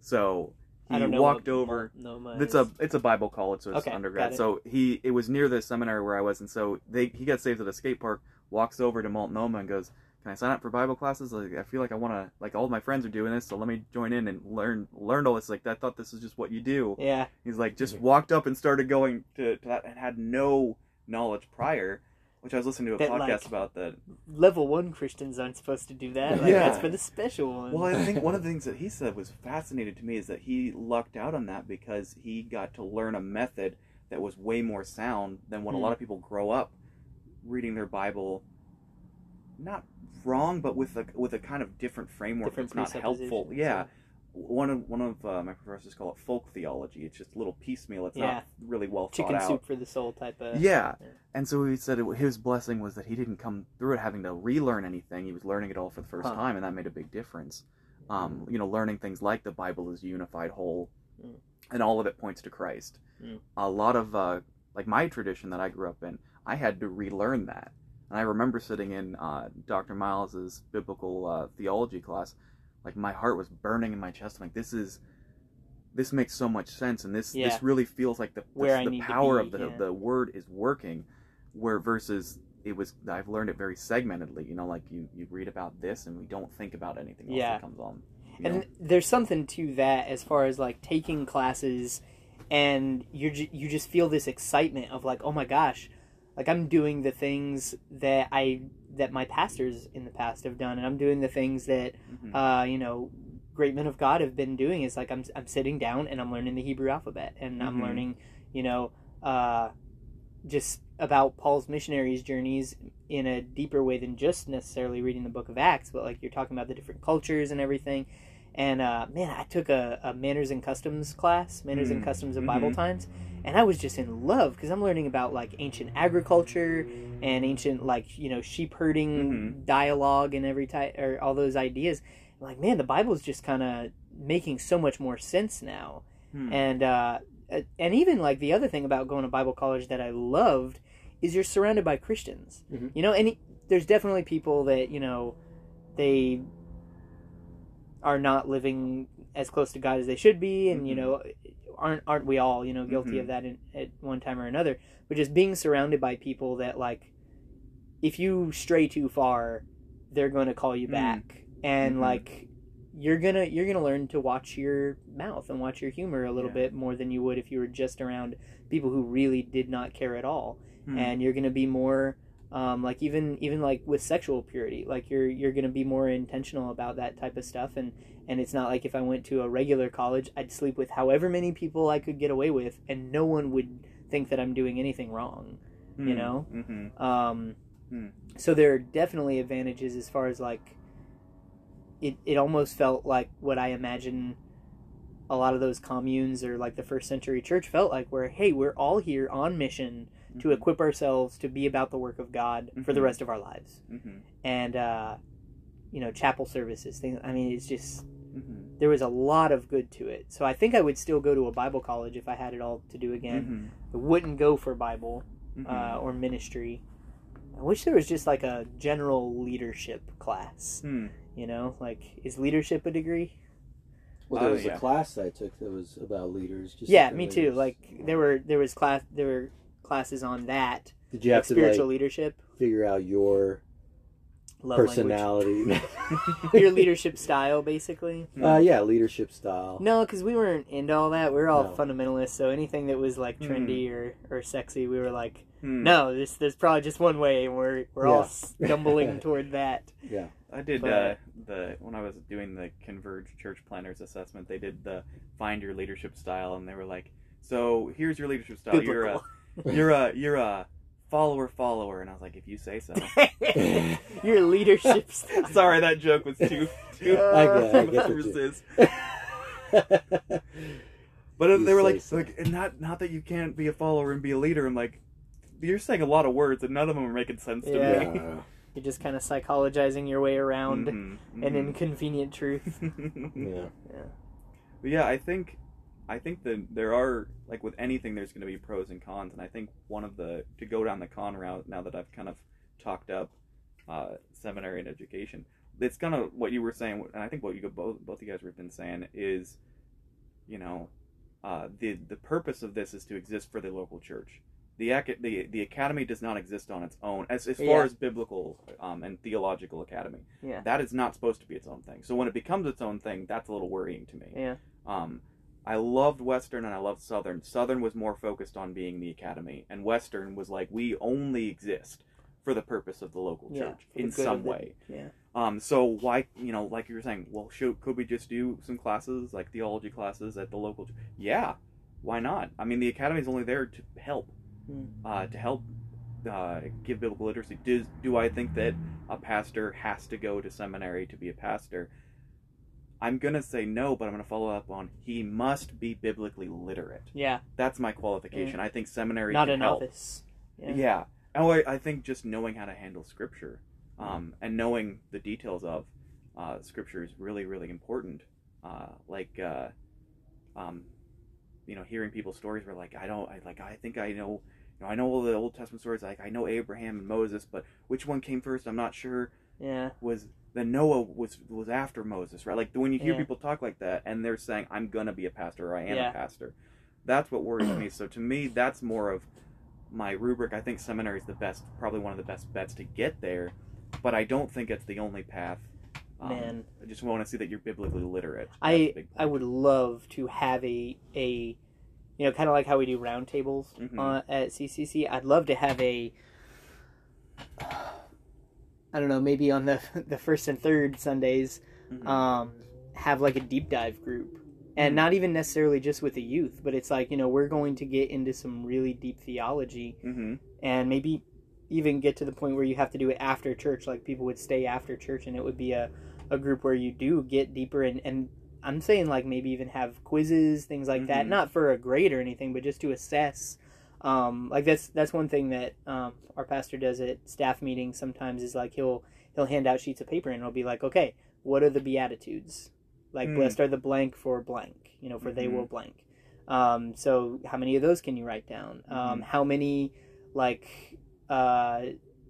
So he walked over. Multnomah It's a it's a Bible college, so it's Okay, undergrad. it. So he it was near the seminary where I was, and so they he got saved at a skate park. Walks over to Multnomah and goes, "Can I sign up for Bible classes? Like I feel like I want to like all my friends are doing this, so let me join in and learn learn all this. Like I thought this is just what you do. yeah, He's like just walked up and started going to, to that and had no knowledge prior. Which I was listening to a That, podcast like- about that. level one Christians aren't supposed to do that. Like, Yeah. that's for the special ones. Well, I think one of the things that he said was fascinating to me is that he lucked out on that because he got to learn a method that was way more sound than what a Hmm. lot of people grow up reading their Bible not wrong, but with a with a kind of different framework Different that's not helpful. Yeah. One of one of uh, my professors call it folk theology. It's just a little piecemeal. It's Yeah. not really well chicken thought out. Chicken soup for the soul type of. Yeah. Yeah. And so he said it, his blessing was that he didn't come through it having to relearn anything. He was learning it all for the first Huh. time, and that made a big difference. Um, you know, learning things like the Bible is a unified whole, Mm. and all of it points to Christ. Mm. A lot of, uh, like my tradition that I grew up in, I had to relearn that. And I remember sitting in uh, Dr. Miles's biblical uh, theology class, like my heart was burning in my chest. I'm like, this is, this makes so much sense, and this Yeah. this really feels like the Where the, I the need to power be, of the yeah. the word is working, where versus it was I've learned it very segmentedly. You know, like you you read about this and we don't think about anything else Yeah. that comes on. and know? there's something to that as far as like taking classes and you you just feel this excitement of like oh my gosh like i'm doing the things that i that my pastors in the past have done and i'm doing the things that Mhm. uh you know great men of god have been doing is like i'm, I'm sitting down and i'm learning the hebrew alphabet and i'm Mhm. learning you know uh just about paul's missionaries journeys in a deeper way than just necessarily reading the book of acts but like you're talking about the different cultures and everything and uh, man, I took a, a manners and customs class, manners and Mm, customs of Bible mhm. times, and I was just in love because I'm learning about like ancient agriculture and ancient like you know sheep herding Mhm. dialogue and every type or all those ideas. I'm like man, the Bible's just kind of making so much more sense now, Hmm. and uh, and even like the other thing about going to Bible college that I loved is you're surrounded by Christians. Mhm. You know, and there's definitely people that you know they are not living as close to God as they should be, and you Mhm. know, aren't aren't we all you know guilty Mhm. of that in, at one time or another? But just being surrounded by people that like, if you stray too far, they're going to call you Mm. back, and Mhm. like you're gonna you're gonna learn to watch your mouth and watch your humor a little Yeah. bit more than you would if you were just around people who really did not care at all Hmm. and you're gonna be more um, like even even like with sexual purity like you're you're gonna be more intentional about that type of stuff and and it's not like if i went to a regular college i'd sleep with however many people i could get away with and no one would think that i'm doing anything wrong you Hmm. know? Mhm. um, Hmm. so there are definitely advantages as far as like it, it almost felt like what i imagine a lot of those communes or like the first century church felt like where hey we're all here on mission to Mhm. equip ourselves to be about the work of God for the Mhm. rest of our lives. Mhm. And uh, you know, chapel services, things. I mean, it's just Mhm. there was a lot of good to it. So I think I would still go to a Bible college if I had it all to do again. I wouldn't go for Bible uh, or ministry. I wish there was just like a general leadership class. Hmm. You know, like is leadership a degree? Well, there Oh, was yeah. a class I took that was about leaders. Just yeah, like me the too. Like there were there was class there were classes on that did you like have to spiritual like leadership. figure out your Love personality. Your leadership style, basically. uh, yeah, leadership style. No, because we weren't into all that. We were all No. fundamentalists, so anything that was like Hmm. trendy or, or sexy, we were like, Hmm. no, there's there's probably just one way, and we're we're all stumbling toward that. Yeah. I did But- uh, the when I was doing the Converge Church Planners assessment. They did the find your leadership style, and they were like, "So here's your leadership style. You're a Biblical. You're a you're a follower follower." And I was like, "If you say so." Your leadership style. Sorry, that joke was too too I get- I too get to what you- resist. But You they were say like, so. like, and not not that you can't be a follower and be a leader. I'm like, you're saying a lot of words, and none of them are making sense to Yeah. me. yeah. You're just kind of psychologizing your way around Mhm, an mhm. inconvenient truth. Yeah. But yeah, I think I think that there are like with anything there's going to be pros and cons and I think one of the to go down the con route now that I've kind of talked up uh, seminary and education it's kind of what you were saying and I think what you both both you guys have been saying is you know uh, the the purpose of this is to exist for the local church the the the academy does not exist on its own as as far Yeah. as biblical um, and theological academy Yeah. that is not supposed to be its own thing so when it becomes its own thing that's a little worrying to me Yeah. um, I loved Western and I loved Southern. Southern was more focused on being the academy, and Western was like we only exist for the purpose of the local Yeah, church in some the- way. Yeah. Um, so why, you know, like you were saying, well, should, could we just do some classes like theology classes at the local? ch- Yeah, why not? I mean, the academy is only there to help, Hmm. uh, to help uh, give biblical literacy. Do do I think that a pastor has to go to seminary to be a pastor? I'm gonna say no, but I'm gonna follow up on he must be biblically literate. Yeah. That's my qualification. I think seminary Not can help. novice. Yeah. Yeah. Oh, I, I think just knowing how to handle scripture, um, and knowing the details of uh, scripture is really, really important. Uh, like, uh, um, you know, hearing people's stories where like I don't, I like I think I know, you know, I know all the Old Testament stories. Like I know Abraham and Moses, but which one came first? I'm not sure. Yeah. Was then Noah was was after Moses, right? Like when you hear Yeah. people talk like that, and they're saying I'm gonna be a pastor or I am Yeah. a pastor, that's what worries me. So to me, that's more of my rubric. I think seminary is the best, probably one of the best bets to get there, but I don't think it's the only path. Um, Man. I just want to see that you're biblically literate. That's I I would love to have a a you know kind of like how we do roundtables Mhm. uh, at CCC. I'd love to have a I don't know maybe on the the first and third Sundays Mhm. um, have like a deep dive group. And Mhm. not even necessarily just with the youth, but it's like, you know, we're going to get into some really deep theology Mhm. and maybe even get to the point where you have to do it after church like people would stay after church and it would be a, a group where you do get deeper and, and i'm saying like maybe even have quizzes things like that Mhm. not for a grade or anything but just to assess um, like that's that's one thing that um, our pastor does at staff meetings sometimes is like he'll he'll hand out sheets of paper and it'll be like okay what are the beatitudes like Hmm. blessed are the blank for blank you know for they Mhm. will blank um, so how many of those can you write down um, Mhm. how many like uh,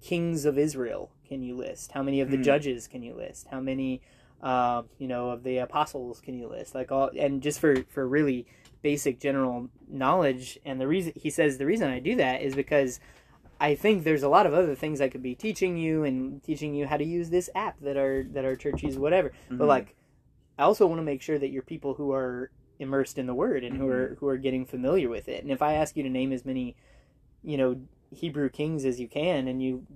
kings of Israel can you list? How many of the Hmm. judges can you list? How many, uh, you know, of the apostles can you list? Like all, and just for for really basic general knowledge. And the reason he says the reason I do that is because I think there's a lot of other things I could be teaching you and teaching you how to use this app that our that our church uses, whatever. But Mhm. like, I also want to make sure that you're people who are immersed in the Word and who are who are getting familiar with it. And if I ask you to name as many, you know, Hebrew kings as you can, and you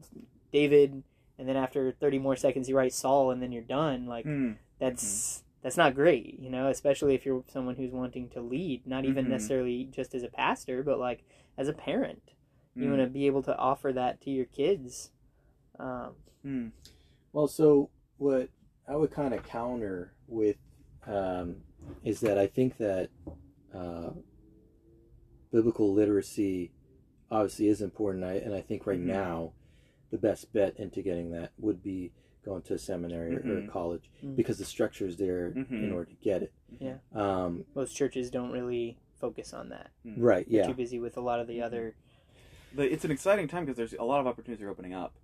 David, and then after 30 more seconds you write Saul, and then you're done. Like Mhm. that's that's not great, you know, especially if you're someone who's wanting to lead, not even Mhm. necessarily just as a pastor, but like as a parent. You Mhm. want to be able to offer that to your kids. Um, Mhm. Well, so what I would kind of counter with um, is that I think that uh, biblical literacy obviously is important, I, and I think right Mhm. now the best bet into getting that would be going to a seminary or, or Mhm. college Mm. because the structure is there in Mhm. order to get it. Yeah. Um, most churches don't really focus on that. right. They're Yeah. too busy with a lot of the Mhm. other. the, it's an exciting time because there's a lot of opportunities are opening up.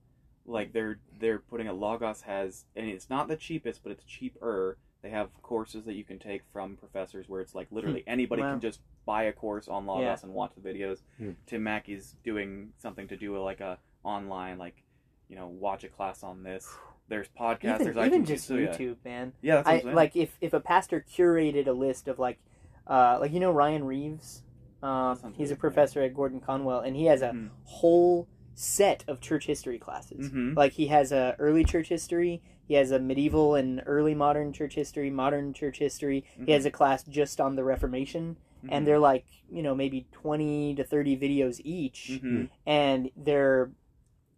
Like they're they're putting a Logos has, and it's not the cheapest, but it's cheaper. They have courses that you can take from professors where it's like literally anybody Wow. can just buy a course on Logos Yeah. and watch the videos. Hmm. Tim Mackie's doing something to do like a online like you know watch a class on this there's podcasts, even, there's even just so, yeah. YouTube, man. Yeah, that's what I I'm saying. like if if a pastor curated a list of like, uh, like you know Ryan Reeves, um, he's a familiar. professor at Gordon Conwell, and he has a Mhm. whole set of church history classes. Mhm. Like he has a early church history, he has a medieval and early modern church history, modern church history. He has a class just on the Reformation, and they're like you know maybe twenty to thirty videos each, Mhm. and they're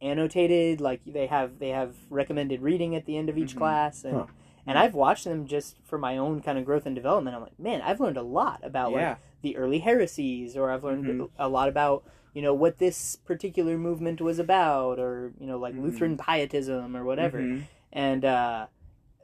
annotated like they have they have recommended reading at the end of each Mhm. class and Huh. and I've watched them just for my own kind of growth and development. I'm like, man, I've learned a lot about yeah. like the early heresies, or I've learned Mhm. a lot about you know what this particular movement was about, or you know like Mhm. Lutheran pietism or whatever. Mhm. And uh,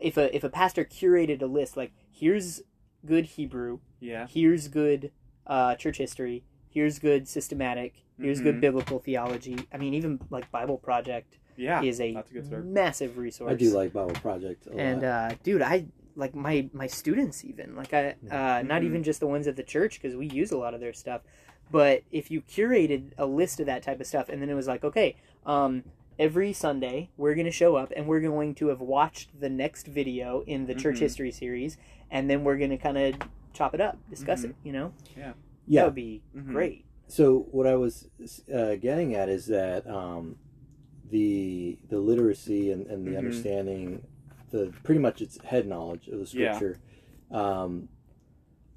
if a if a pastor curated a list like here's good Hebrew, Yeah. here's good uh, church history, here's good systematic, here's good Mhm. biblical theology. I mean, even like Bible Project Yeah. is a a massive resource. I do like Bible Project a and lot. uh, dude, I like my my students even like I uh, not Mhm. even just the ones at the church because we use a lot of their stuff, but if you curated a list of that type of stuff and then it was like, okay, um, every Sunday we're gonna show up and we're going to have watched the next video in the church Mhm. history series, and then we're gonna kind of chop it up, discuss Mhm. it. You know, that yeah. would be Mhm. great. So what I was uh, getting at is that um, the the literacy and, and the Mhm. understanding, the pretty much it's head knowledge of the Yeah. scripture, um,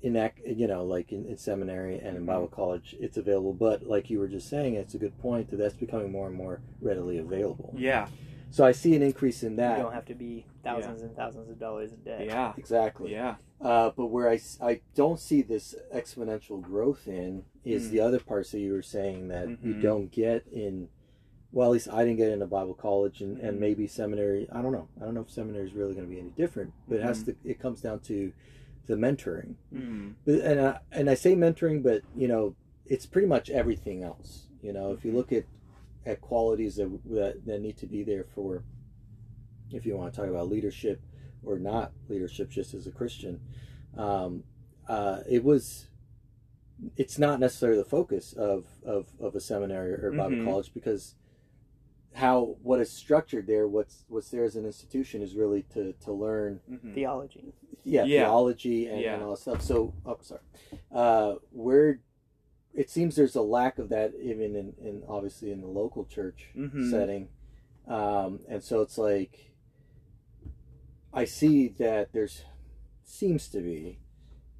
in that you know like in, in seminary and in Bible Mhm. college it's available. But like you were just saying, it's a good point that that's becoming more and more readily available. Yeah. So I see an increase in that. You don't have to be thousands and thousands of dollars a day. Yeah. Exactly. Yeah. Uh, but where I, I don't see this exponential growth in is Mm. the other parts that you were saying that you Mhm. don't get in. Well, at least I didn't get into Bible college and, and Mhm. maybe seminary. I don't know. I don't know if seminary is really going to be any different. But it has to. Mm-hmm. It comes down to the mentoring. Mhm. But, and I, and I say mentoring, but you know, it's pretty much everything else. You know, if you look at at qualities that that, that need to be there for, if you want to talk about leadership or not leadership, just as a Christian, um, uh, it was. It's not necessarily the focus of, of, of a seminary or Bible Mhm. college because how what is structured there, what's what's there as an institution is really to, to learn Mhm. Theology. yeah, Yeah. theology and, Yeah. and all that stuff. So, oh, sorry. Uh, where it seems there's a lack of that even in, in obviously in the local church Mhm. setting, um, and so it's like I see that there's seems to be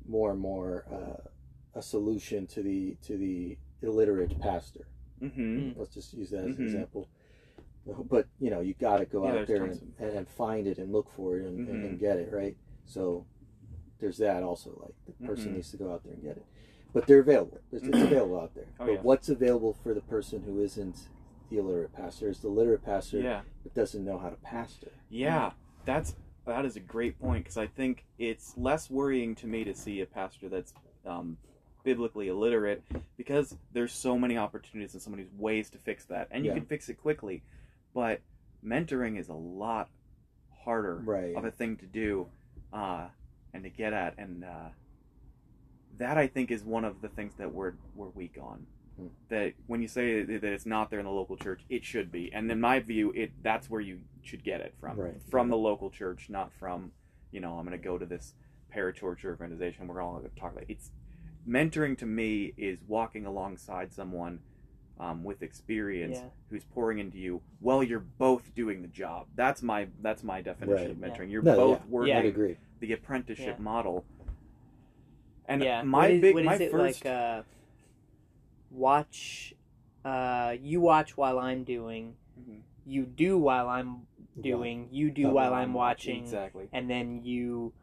more and more uh, a solution to the to the illiterate pastor. Mhm. Let's just use that as Mhm. an example. But you know, you got to go Yeah, out there tons and, and find it and look for it and, and, Mhm. and get it right. So there's that also. Like the person Mhm. needs to go out there and get it. But they're available. It's, it's available out there. Oh, but yeah. what's available for the person who isn't the illiterate pastor is the literate pastor Yeah. that doesn't know how to pastor. Yeah, that's that is a great point because I think it's less worrying to me to see a pastor that's um, biblically illiterate because there's so many opportunities and so many ways to fix that, and you Yeah. can fix it quickly. But mentoring is a lot harder Right. of a thing to do uh, and to get at, and uh, that I think is one of the things that we're we're weak on. That when you say that it's not there in the local church, it should be, and in my view, it that's where you should get it from, Right. from the local church, not from, you know, I'm going to go to this parachurch organization. We're all going to talk about it's mentoring to me is walking alongside someone um, with experience Yeah. who's pouring into you while you're both doing the job. That's my that's my definition of Right. mentoring. You're No, both yeah, working I'd agree. the apprenticeship Yeah. model. And yeah. my what is, big what my is it first like? Uh, watch. Uh, you watch while I'm doing. Mhm. You do while I'm doing. You do while I'm watching. exactly And then you.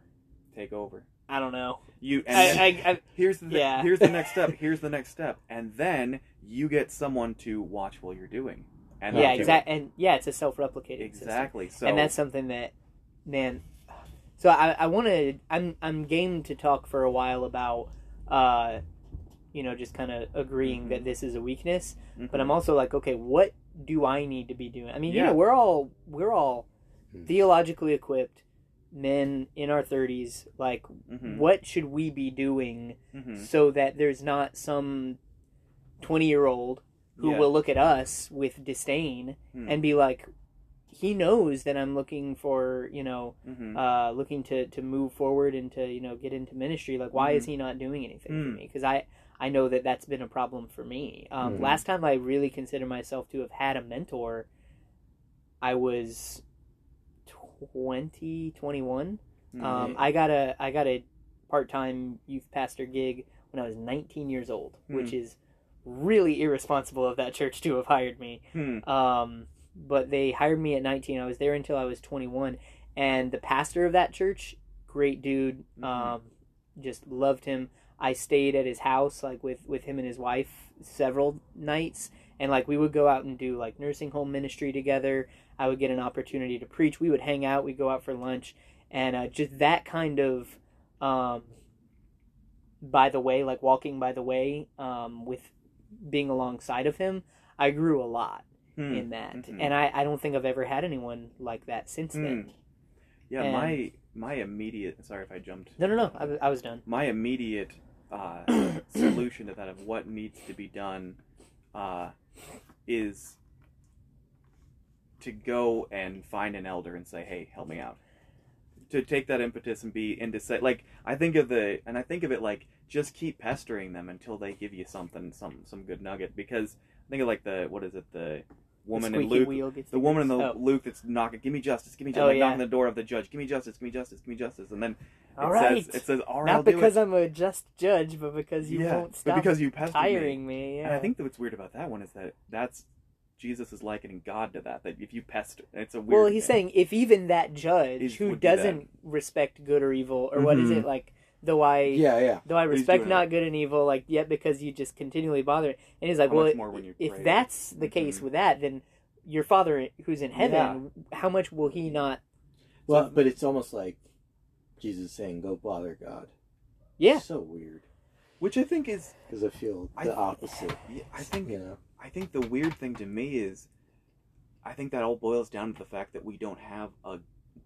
take over. I don't know. You and I, I, I, here's the yeah. here's the next step. Here's the next step, and then you get someone to watch while you're doing. And yeah, exactly. And yeah, it's a self-replicating system. Exactly. So and that's something that man so i, I want to i'm i'm game to talk for a while about uh you know just kind of agreeing Mhm. that this is a weakness Mhm. but i'm also like okay what do i need to be doing i mean you know we're all we're all Hmm. theologically equipped men in our 30s like Mhm. what should we be doing Mhm. so that there's not some 20 year old who Yeah. will look at us with disdain Hmm. and be like he knows that I'm looking for you know hmm uh, looking to to move forward and to you know get into ministry. Like, why is he not doing anything for Mm. me? Because I I know that that's been a problem for me. Um, Mhm. Last time I really consider myself to have had a mentor, I was 20, 21. Mm-hmm. Um, I got a I got a part time youth pastor gig when I was 19 years old, which is really irresponsible of that church to have hired me. Hmm. Um, but they hired me at 19. I was there until I was 21, and the pastor of that church, great dude, Mhm. um, just loved him. I stayed at his house like with with him and his wife several nights, and like we would go out and do like nursing home ministry together. I would get an opportunity to preach. We would hang out. We'd go out for lunch, and uh, just that kind of. Um, by the way, like walking by the way, um, with being alongside of him, I grew a lot Hmm. in that. Mhm. And I, I don't think I've ever had anyone like that since Hmm. then. Yeah, and- my my immediate. Sorry if I jumped. No, no, no. I, I was done. my immediate uh, solution to that of what needs to be done uh, is to go and find an elder and say, "Hey, help me out." To take that impetus and be and to say, like, I think of the and I think of it like just keep pestering them until they give you something, some some good nugget. Because I think of like the what is it, the woman the in Luke, the woman in the. Oh. Luke that's knocking, give me justice, give me justice, Oh, like yeah. knocking the door of the judge, give me justice, give me justice, give me justice, and then it All right. says it says, all right, Not do it." because I'm a just judge, but because you yeah, won't but stop because you pestered me. tiring me. Yeah. And I think that what's weird about that one is that that's Jesus is likening God to that. That if you pester, it's a weird. well, he's saying if even that judge Is- who would do doesn't respect good or evil, or what is Mhm. it like? Though I Yeah, yeah. though I respect doing not good and evil, like yet because you just continually bother. It. And he's like, How well, much more when if pray. that's the case Mhm. with that, then your Father who's in heaven, how much will he not? Well, but it's almost like Jesus saying, "Go bother God." Yeah, so weird which I think is, because I feel I- the opposite. I think, You know, I think the weird thing to me is, I think that all boils down to the fact that we don't have a,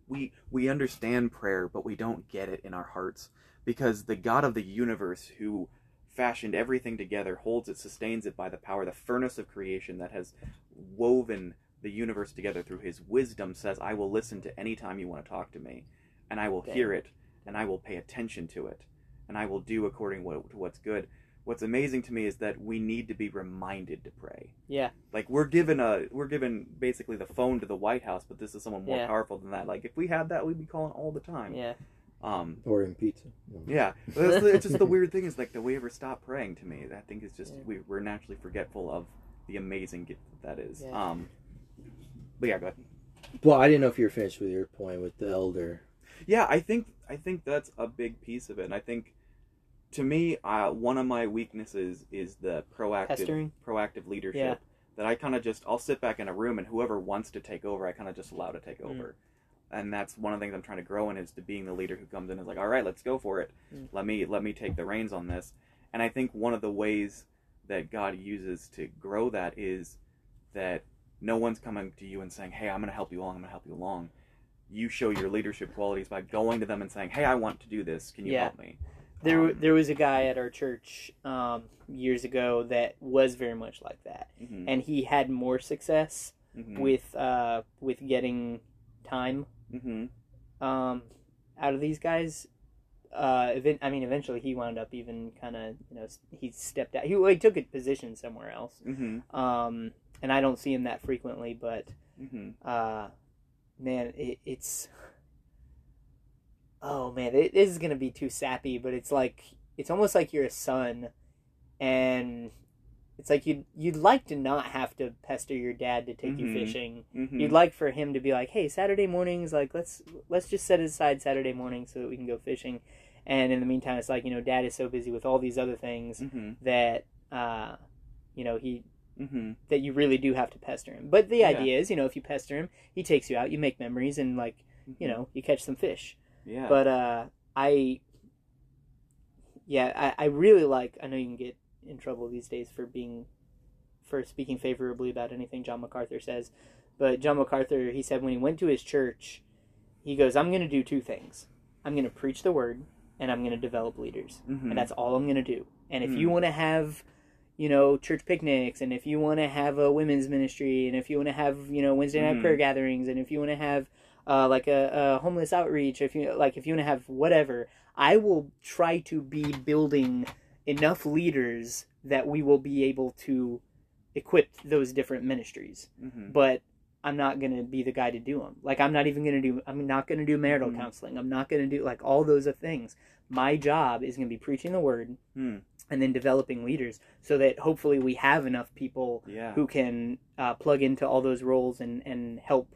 we we understand prayer, but we don't get it in our hearts because the God of the universe who fashioned everything together holds it, sustains it by the power, the furnace of creation that has woven the universe together through his wisdom says, I will listen to any time you want to talk to me, and I will hear it, and I will pay attention to it, and I will do according to what's good. What's amazing to me is that we need to be reminded to pray. yeah, Like we're given a we're given basically the phone to the White House, but this is someone more Yeah. powerful than that. Like if we had that, we'd be calling all the time. yeah. Um, ordering pizza. yeah, But it's just the weird thing is like do we ever stop praying? To me, I think it's just Yeah. we, we're naturally forgetful of the amazing gift that that is. Yeah. Um, but yeah, go ahead. Well, I didn't know if you were finished with your point with the elder. Yeah, I think I think that's a big piece of it, and I think to me, uh, one of my weaknesses is the proactive Pestering? proactive leadership. Yeah. That I kind of just I'll sit back in a room and whoever wants to take over, I kind of just allow to take Mm. And that's one of the things I'm trying to grow in is to being the leader who comes in and is like, all right, let's go for it. Mm. Let me let me take the reins on this. And I think one of the ways that God uses to grow that is that no one's coming to you and saying, hey, I'm going to help you along. I'm going to help you along. You show your leadership qualities by going to them and saying, hey, I want to do this. Can you Yeah. help me? There, Um, there was a guy at our church um, years ago that was very much like that, mhm, and he had more success mhm, with uh, with getting time mhm. um, out of these guys. Uh, event, I mean, eventually he wound up even kind of, you know, he stepped out. He, well, he took a position somewhere else. Mhm. Um, and I don't see him that frequently, but Mhm. uh, man, it, it's oh man, it, this is gonna be too sappy, but it's like it's almost like you're a son, and it's like you'd you'd like to not have to pester your dad to take you Mhm. fishing. Mhm. You'd like for him to be like, hey, Saturday mornings, like let's let's just set aside Saturday morning so that we can go fishing. And in the meantime, it's like you know, dad is so busy with all these other things Mhm. that uh, you know he Mhm. that you really do have to pester him. But the Yeah. idea is, you know, if you pester him, he takes you out, you make memories, and like you know, you catch some fish. Yeah. But uh, I, yeah, I, I really like. I know you can get in trouble these days for being, for speaking favorably about anything John MacArthur says. But John MacArthur, he said when he went to his church, he goes, "I'm going to do two things. I'm going to preach the word, and I'm going to develop leaders, Mhm. and that's all I'm going to do. And if Hmm. you want to have." you know church picnics and if you want to have a women's ministry and if you want to have you know wednesday night Mhm. prayer gatherings and if you want to have uh, like a, a homeless outreach if you like if you want to have whatever i will try to be building enough leaders that we will be able to equip those different ministries Mhm. but i'm not going to be the guy to do them like i'm not even going to do i'm not going to do marital Mhm. counseling i'm not going to do like all those things my job is going to be preaching the word Hmm. and then developing leaders so that hopefully we have enough people Yeah. who can uh, plug into all those roles and, and help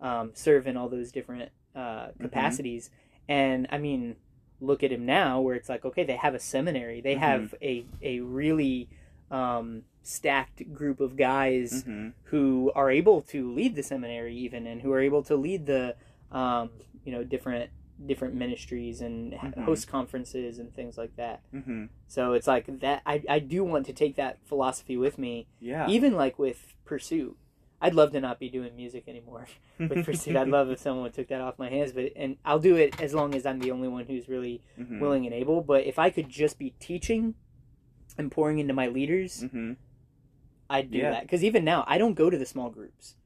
um, serve in all those different uh, capacities. And I mean, look at him now where it's like, okay, they have a seminary, they Mhm. have a, a really um, stacked group of guys Mhm. who are able to lead the seminary even and who are able to lead the um, you know different different ministries and Mhm. host conferences and things like that Mhm. so it's like that I, I do want to take that philosophy with me Yeah. even like with pursuit i'd love to not be doing music anymore with pursuit i'd love if someone took that off my hands but and i'll do it as long as i'm the only one who's really Mhm. willing and able but if i could just be teaching and pouring into my leaders Mhm. I'd do Yeah. that because even now I don't go to the small groups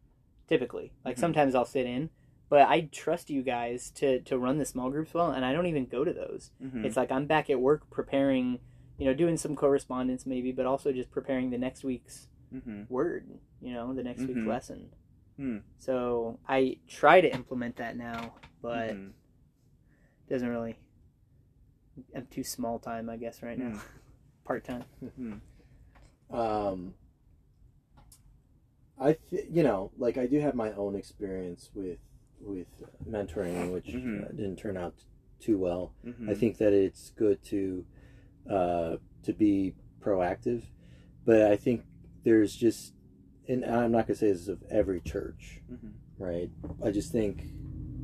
typically. Like Mhm. sometimes I'll sit in, but I trust you guys to to run the small groups well, and I don't even go to those. Mhm. It's like I'm back at work preparing, you know, doing some correspondence maybe, but also just preparing the next week's Mhm. word, you know, the next week's Mhm. lesson. Hmm. So I try to implement that now, but it doesn't really. I'm too small time, I guess, right now. Mm. Part time. Mhm. um i th- you know like i do have my own experience with with mentoring which Mhm. uh, didn't turn out too well Mhm. i think that it's good to uh to be proactive but i think there's just and i'm not going to say this is of every church Mhm. right i just think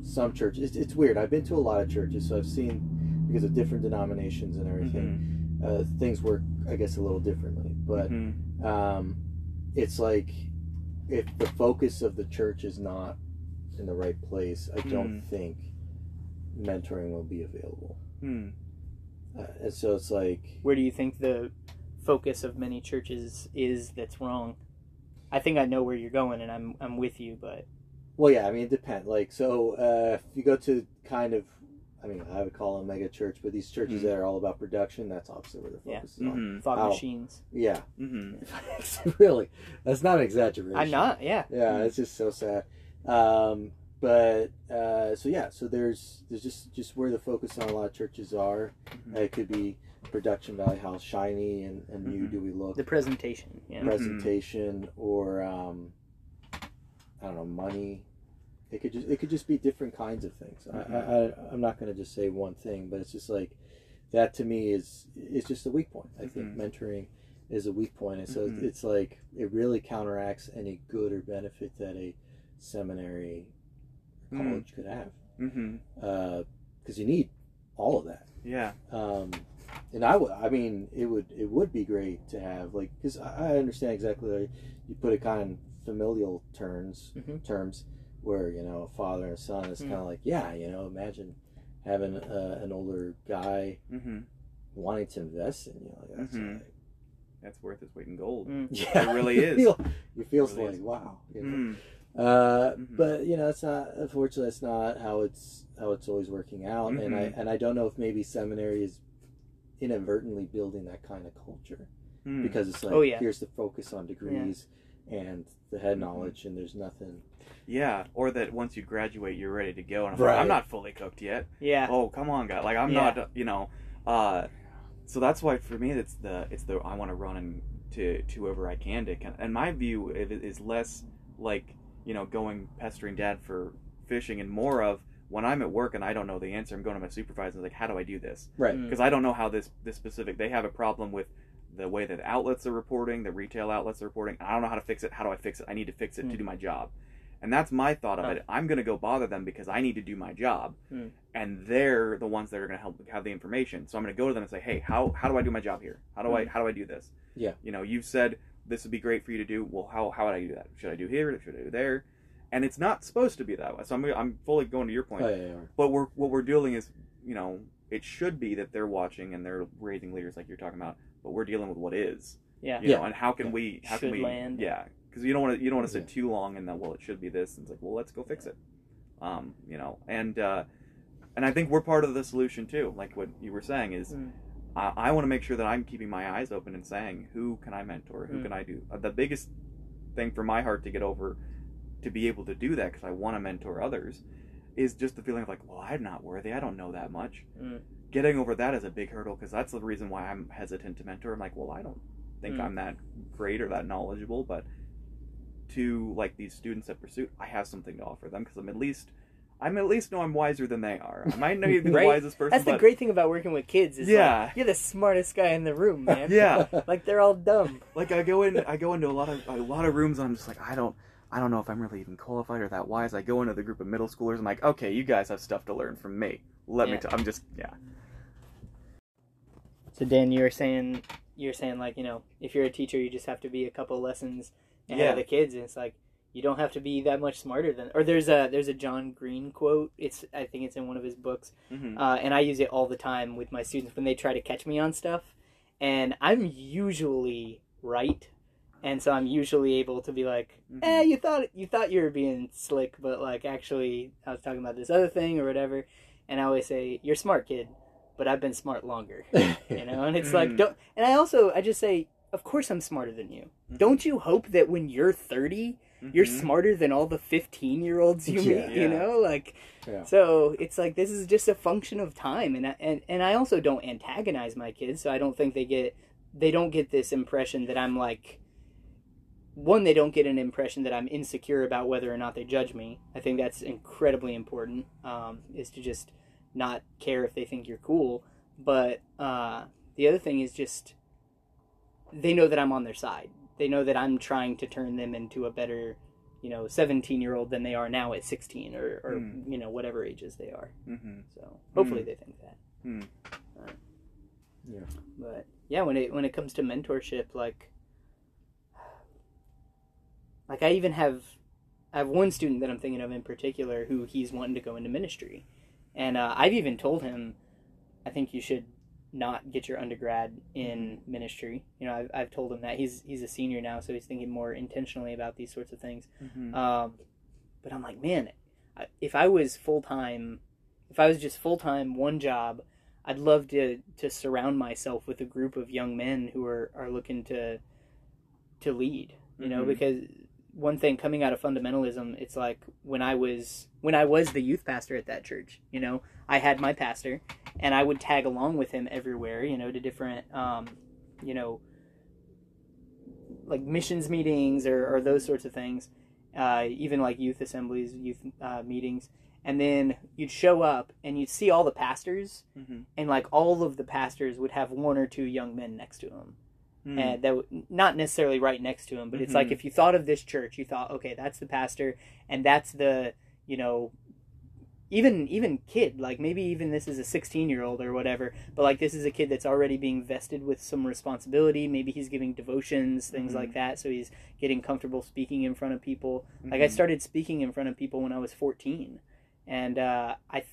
some churches it's, it's weird i've been to a lot of churches so i've seen because of different denominations and everything Mhm. uh, things work i guess a little differently but Mhm. um, it's like if the focus of the church is not in the right place, I don't Hmm. think mentoring will be available. Hmm. Uh, and so it's like, where do you think the focus of many churches is that's wrong? I think I know where you're going, and I'm I'm with you, but well, yeah, I mean, it depends. Like, so uh, if you go to kind of, I mean, I would call them mega church, but these churches Mhm. that are all about production, that's obviously where the Yeah. focus is on. Mhm. fog Ow. machines. Yeah, Mhm. really, that's not an exaggeration. I'm not. Yeah. yeah it's just so sad um but uh so yeah so there's there's just just where the focus on a lot of churches are Mhm. it could be production value how shiny and, and new Mhm. do we look The presentation. Yeah. Mhm. presentation or um i don't know money it could just it could just be different kinds of things I, I, I i'm not going to just say one thing but it's just like that to me is is just a weak point i think Mhm. mentoring is a weak point and so Mhm. it's like it really counteracts any good or benefit that a seminary or college could have Mhm. because you need all of that Yeah. um, and I would, I mean, it would, it would be great to have like, because I I understand exactly like, you put it kind of familial terms, Mhm. terms where you know a father and a son is Mm. kind of like, yeah, you know, imagine having uh, an older guy Mhm. wanting to invest in you. Like, that's Mhm. like, That's worth its weight in gold. Mm. yeah, It really you is. Feel, you feel It really like is. wow. You know? Mhm. Uh, Mhm. But you know, it's not. Unfortunately, that's not how it's how it's always working out. And I Mhm. and I don't know if maybe seminary is inadvertently building that kind of culture Hmm. because it's like Oh, yeah. here's the focus on degrees and the head Mhm. knowledge, and there's nothing. yeah, or that once you graduate, you're ready to go, and I'm, Right. like, I'm not fully cooked yet. Yeah. Oh, come on, guy. Like I'm Yeah. not, you know. Uh, so that's why for me, it's the it's the I want to run and to to whoever I can to. kind- And my view it is less like you know going pestering dad for fishing and more of when I'm at work and I don't know the answer, I'm going to my supervisor and like, how do I do this? Right. Mm. because I don't know how this this specific. They have a problem with the way that outlets are reporting, the retail outlets are reporting. and I don't know how to fix it. How do I fix it? I need to fix it to Hmm. do my job, and that's my thought of Huh. it. I'm going to go bother them because I need to do my job, Hmm. and they're the ones that are going to help have the information. So I'm going to go to them and say, Hey, how how do I do my job here? How do I Hmm. how do I do this? Yeah. You know, you've said this would be great for you to do. Well, how how would I do that? Should I do here? Should I do there? And it's not supposed to be that way. So I'm I'm fully going to your point Oh, yeah, yeah, but we're what we're doing is you know it should be that they're watching and they're raising leaders like you're talking about but we're dealing with what is Yeah. you Yeah. know, and how can we how Should can we land. yeah because you don't want to you don't want to sit Yeah. too long in that well it should be this and it's like well let's go fix it um you know and uh and I think we're part of the solution too like what you were saying is Mm. I, I want to make sure that I'm keeping my eyes open and saying who can I mentor who Mm. can I do uh, the biggest thing for my heart to get over to be able to do that because I want to mentor others is just the feeling of like well I'm not worthy I don't know that much Mm. getting over that is a big hurdle because that's the reason why I'm hesitant to mentor. I'm like, well, I don't think Mm. I'm that great or that knowledgeable, but to like these students at Pursuit, I have something to offer them because I'm at least, I'm at least know I'm wiser than they are. I might not be the Right. wisest person, That's the but great thing about working with kids. Is Yeah. like, you're the smartest guy in the room, man. yeah, Like they're all dumb. like I go in, I go into a lot of a lot of rooms, and I'm just like, I don't. I don't know if I'm really even qualified or that wise. I go into the group of middle schoolers. I'm like, okay, you guys have stuff to learn from me. Let me. Yeah. T- I'm just, yeah, So Dan, you were saying you're saying like you know if you're a teacher, you just have to be a couple lessons ahead Yeah. of the kids, and it's like you don't have to be that much smarter than. Or there's a there's a John Green quote. It's I think it's in one of his books, hmm uh, and I use it all the time with my students when they try to catch me on stuff, and I'm usually right. And so I'm usually able to be like, eh, you thought you thought you were being slick, but like actually I was talking about this other thing or whatever. And I always say, You're smart, kid, but I've been smart longer. You know? And it's like Mm. don't and I also I just say, Of course I'm smarter than you. Mhm. Don't you hope that when you're thirty, you're Mhm. smarter than all the fifteen year olds you Yeah. meet, you know? Like Yeah. so it's like this is just a function of time and I, and and I also don't antagonize my kids, so I don't think they get they don't get this impression that I'm like one they don't get an impression that I'm insecure about whether or not they judge me. I think that's incredibly important um, is to just not care if they think you're cool, but uh, the other thing is just they know that I'm on their side. They know that I'm trying to turn them into a better you know 17 year old than they are now at 16 or, or Hmm. you know whatever ages they are Mhm. so hopefully Hmm. they think that Hmm. Uh, Yeah. but yeah when it when it comes to mentorship like like i even have i have one student that i'm thinking of in particular who he's wanting to go into ministry and uh, i've even told him i think you should not get your undergrad in ministry you know I've, I've told him that he's he's a senior now so he's thinking more intentionally about these sorts of things Mhm. um, but I'm like, man, if I was full time, if I was just full time, one job, I'd love to to surround myself with a group of young men who are are looking to to lead. You know, Mhm. because one thing coming out of fundamentalism, it's like when I was when I was the youth pastor at that church. You know, I had my pastor, and I would tag along with him everywhere. You know, to different, um, you know, like missions meetings or, or those sorts of things uh, even like youth assemblies, youth uh, meetings, and then you'd show up and you'd see all the pastors, Mhm. and like all of the pastors would have one or two young men next to them, And that w- not necessarily right next to him, but it's like Mhm. if you thought of this church, you thought, okay, that's the pastor, and that's the you know. Even even kid like maybe even this is a 16 year old or whatever but like this is a kid that's already being vested with some responsibility maybe he's giving devotions things Mhm. like that so he's getting comfortable speaking in front of people like I Mhm. started speaking in front of people when I was 14, and uh, I,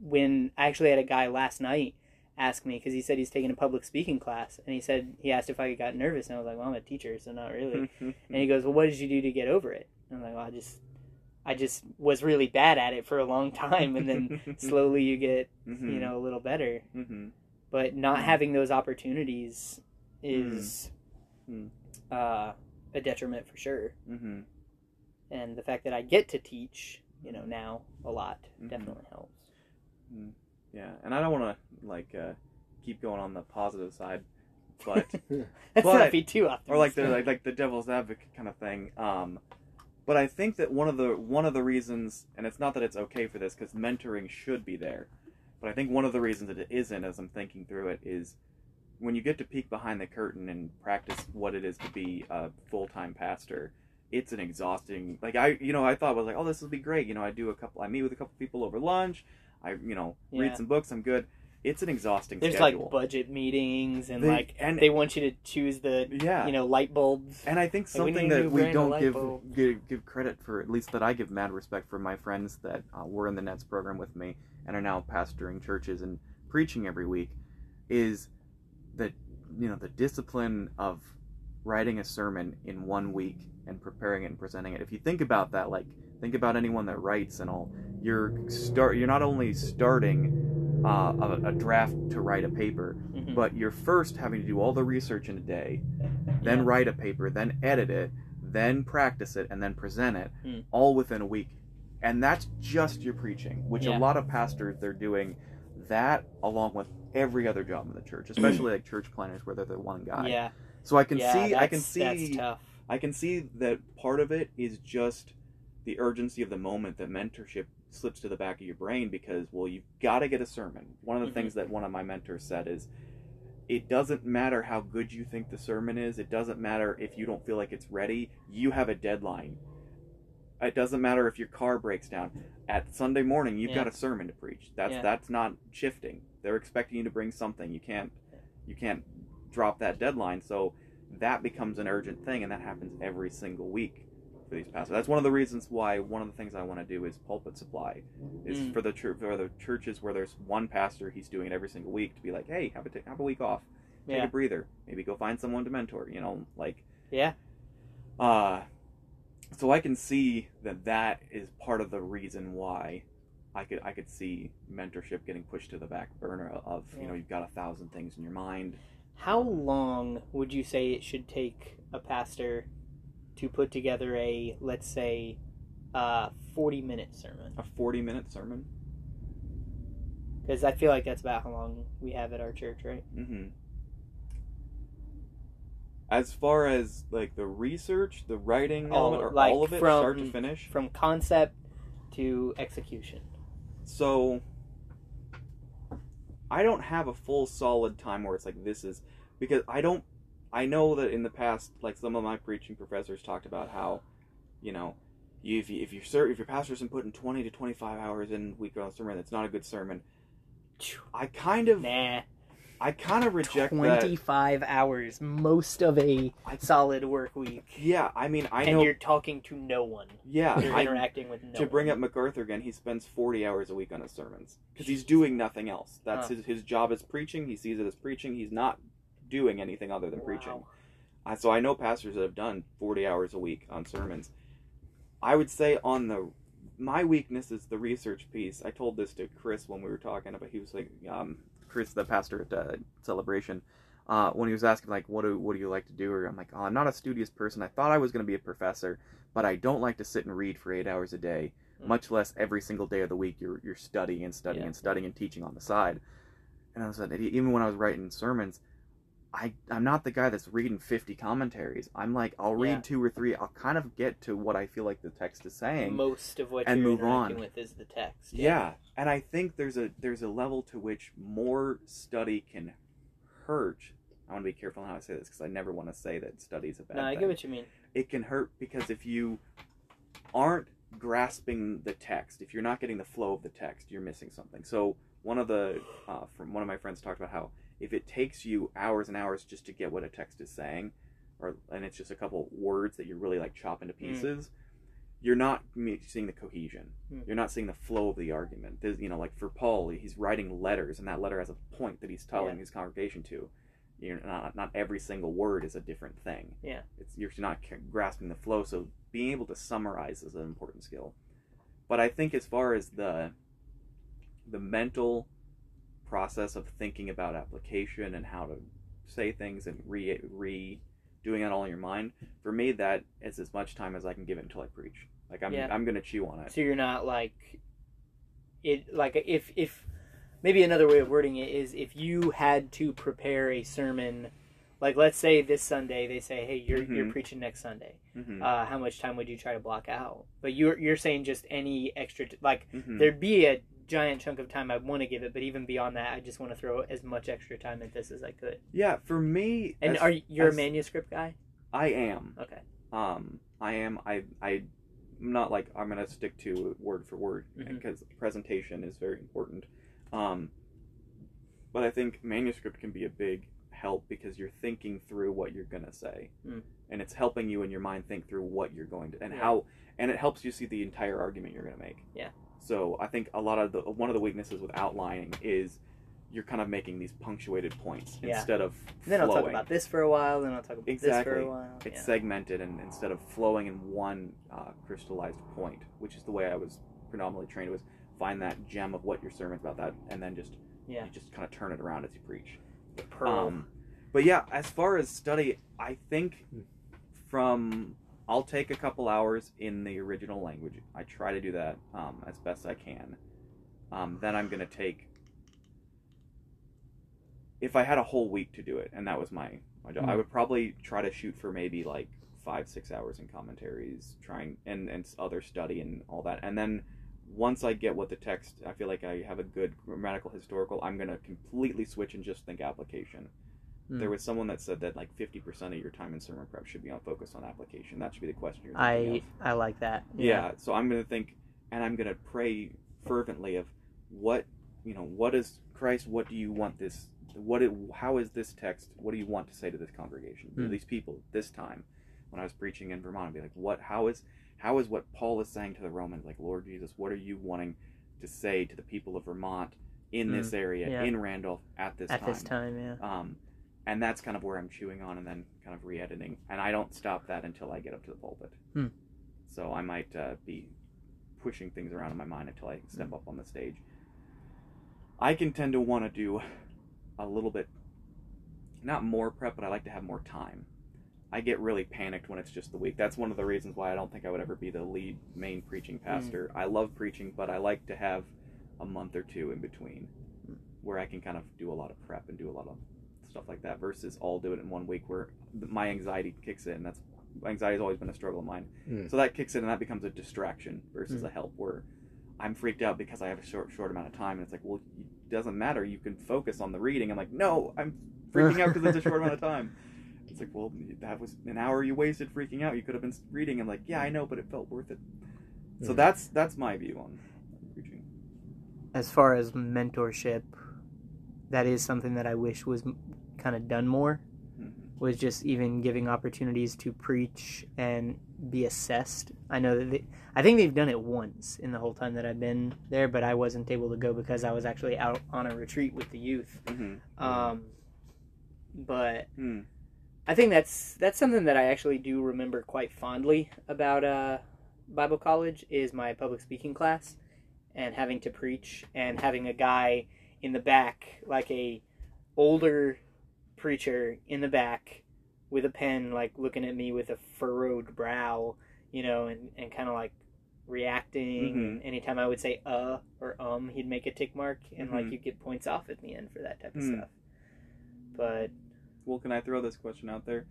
when I actually had a guy last night ask me because he said he's taking a public speaking class, and he said he asked if I got nervous, and I was like, well, I'm a teacher, so not really. and he goes, well, what did you do to get over it? And I'm like, well, I just, I just was really bad at it for a long time, and then slowly you get, Mhm. you know, a little better. Mhm. But not Mm. having those opportunities is Mm. uh, a detriment for sure. Mhm. and the fact that I get to teach, you know, now a lot Mhm. definitely helps. Yeah, and I don't want to like uh, keep going on the positive side, but Let's But- not be too optimistic. or like the like, like the devil's advocate kind of thing. Um, but I think that one of the one of the reasons, and it's not that it's okay for this because mentoring should be there, but I think one of the reasons that it isn't, as I'm thinking through it, is when you get to peek behind the curtain and practice what it is to be a full time pastor. It's an exhausting. Like I, you know, I thought was like, oh, this will be great. You know, I do a couple. I meet with a couple people over lunch. I, you know, Yeah. read some books. I'm good. It's an exhausting There's schedule. like budget meetings and They- like and- they want you to choose the yeah, you know light bulbs. And I think Like, we something that we don't give, give give credit for, at least that I give mad respect for my friends that uh, were in the Nets program with me and are now pastoring churches and preaching every week, is that you know the discipline of writing a sermon in one week and preparing it and presenting it. If you think about that, like think about anyone that writes and all, you're start you're not only starting uh, a, a draft to write a paper, Mhm. but you're first having to do all the research in a day, then Yeah. write a paper, then edit it, then practice it, and then present it, Hmm. all within a week. And that's just your preaching, which Yeah. a lot of pastors they're doing that along with every other job in the church, especially like church planters where they're the one guy. yeah, So I can yeah, see I can see that's tough. I can see that part of it is just the urgency of the moment that mentorship slips to the back of your brain because well you've got to get a sermon. One of the Mhm. things that one of my mentors said is it doesn't matter how good you think the sermon is. It doesn't matter if you don't feel like it's ready. You have a deadline. It doesn't matter if your car breaks down. At Sunday morning, you've Yeah. got a sermon to preach. That's Yeah. that's not shifting. They're expecting you to bring something. You can't you can't drop that deadline. So that becomes an urgent thing, and that happens every single week for these pastors. That's one of the reasons why one of the things I want to do is pulpit supply, is Mm. for the church for the churches where there's one pastor, he's doing it every single week to be like, hey, have a t- have a week off, take Yeah, a breather, maybe go find someone to mentor, you know, like, yeah, uh, so I can see that that is part of the reason why. I could I could see mentorship getting pushed to the back burner of you know you've got a thousand things in your mind How long would you say it should take a pastor to put together a, let's say, uh, 40 minute sermon? a forty minute sermon Because I feel like that's about how long we have at our church, right? Mm-hmm. As far as like the research, the writing All- element, or like all of it, from- start to finish. From concept to execution. So I don't have a full solid time where it's like this is because I don't. I know that in the past, like some of my preaching professors talked about how, you know, if you, if your ser- if your pastor isn't putting twenty to twenty five hours in a week on a sermon, that's not a good sermon. I kind of Nah. I kind of reject that. 25 hours, most of a I- solid work week. Yeah, I mean I and know. And you're talking to no one. Yeah, You're I, interacting with no to bring one. up MacArthur again, he spends 40 hours a week on his sermons because he's doing nothing else. That's Huh. his, his job is preaching. He sees it as preaching. He's not doing anything other than preaching. Wow. I, so I know pastors that have done 40 hours a week on sermons. I would say on the my weakness is the research piece. I told this to Chris when we were talking about. He was like, um, Chris, the pastor at uh, Celebration, uh, when he was asking like, what do what do you like to do? Or I'm like, oh, I'm not a studious person. I thought I was going to be a professor, but I don't like to sit and read for eight hours a day. Mm. Much less every single day of the week. You're you're studying and studying Yeah. and studying and teaching on the side. And I was like, even when I was writing sermons, I I'm not the guy that's reading 50 commentaries. I'm like I'll read Yeah. two or three. I'll kind of get to what I feel like the text is saying. Most of what and you're move on. with is the text. yeah. and I think there's a there's a level to which more study can hurt. I want to be careful how I say this because I never want to say that study's a bad No, I thing get what you mean. it can hurt because if you aren't grasping the text, if you're not getting the flow of the text, you're missing something. So one of the uh, from one of my friends talked about how if it takes you hours and hours just to get what a text is saying, or and it's just a couple words that you're really like chop into Mm. pieces, you're not seeing the cohesion. Mm. You're not seeing the flow of the argument. There's, you know, like for Paul, he's writing letters, and that letter has a point that he's telling Yeah. his congregation to. You're not not every single word is a different thing. Yeah. it's you're not grasping the flow. So being able to summarize is an important skill. But I think as far as the the mental process of thinking about application and how to say things and re re doing it all in your mind, for me that is as much time as I can give it until I preach. Like I'm Yeah. I'm gonna chew on it. So you're not like it like if if maybe another way of wording it is if you had to prepare a sermon like let's say this Sunday they say hey you're you're Mhm. preaching next Sunday hmm uh, how much time would you try to block out but you're you're saying just any extra t- like hmm there'd be a giant chunk of time I'd want to give it but even beyond that I just want to throw as much extra time at this as I could Yeah, for me, and as- are you you're as- a manuscript guy I am. okay Um, I am. I. I. I'm not like I'm gonna stick to word for word Mhm. because presentation is very important. Um, but I think manuscript can be a big help because you're thinking through what you're gonna say, Mm. and it's helping you in your mind think through what you're going to and Yeah. how, and it helps you see the entire argument you're gonna make. Yeah. So I think a lot of the one of the weaknesses with outlining is you're kind of making these punctuated points Yeah. instead of And then I'll talk about this for a while. Then I'll talk about this for Exactly. a while. It's yeah. segmented and instead of flowing in one uh, crystallized point, which is the way I was predominantly trained was find that gem of what your sermon's about that, and then just Yeah. you just kind of turn it around as you preach. The pearl. Um, but yeah, as far as study, I think Hmm. from I'll take a couple hours in the original language. I try to do that um, as best I can. Um, then I'm gonna take. If I had a whole week to do it, and that was my my job, I Hmm. would probably try to shoot for maybe like five six hours in commentaries, trying and and other study and all that, and then once I get what the text, I feel like I have a good grammatical historical. I'm gonna completely switch and just think application. Hmm. There was someone that said that like 50% of your time in sermon prep should be on focus on application. That should be the question you're I I like that. of. Yeah. So I'm gonna think, and I'm gonna pray fervently of what you know. What is Christ? What do you want this? What? It, how is this text? What do you want to say to this congregation? To Hmm. these people this time? When I was preaching in Vermont, I'd be like, what? How is how is what Paul is saying to the Romans? Like, Lord Jesus, what are you wanting to say to the people of Vermont in this area Yeah. in Randolph at this At time? this time, yeah. Um, and that's kind of where I'm chewing on and then kind of re-editing. And I don't stop that until I get up to the pulpit. Hmm. So I might uh, be pushing things around in my mind until I step Hmm. up on the stage. I can tend to want to do a little bit, not more prep, but I like to have more time. I get really panicked when it's just the week. That's one of the reasons why I don't think I would ever be the lead main preaching pastor. I love preaching, but I like to have a month or two in between Hmm. where I can kind of do a lot of prep and do a lot of stuff like that versus all do it in one week where my anxiety kicks in. That's anxiety has always been a struggle of mine. Mm. So that kicks in and that becomes a distraction versus Mm. a help where I'm freaked out because I have a short short amount of time and it's like, well, it doesn't matter. You can focus on the reading. I'm like, no, I'm freaking out because it's a short amount of time. It's like, well, that was an hour you wasted freaking out. You could have been reading. I'm like, yeah, I know, but it felt worth it. So Mm. that's that's my view on preaching. As far as mentorship, that is something that I wish was kind of done more. Mhm. Was just even giving opportunities to preach and be assessed. I know that they, I think they've done it once in the whole time that I've been there, but I wasn't able to go because I was actually out on a retreat with the youth. Mm-hmm. Um, but Hmm. I think that's that's something that I actually do remember quite fondly about uh, Bible college is my public speaking class and having to preach and having a guy in the back like a older preacher in the back with a pen like looking at me with a furrowed brow you know and, and kind of like reacting Mhm. anytime i would say uh or um he'd make a tick mark and like Mhm. you'd get points off at the end for that type of Mm. stuff but Well, can I throw this question out there?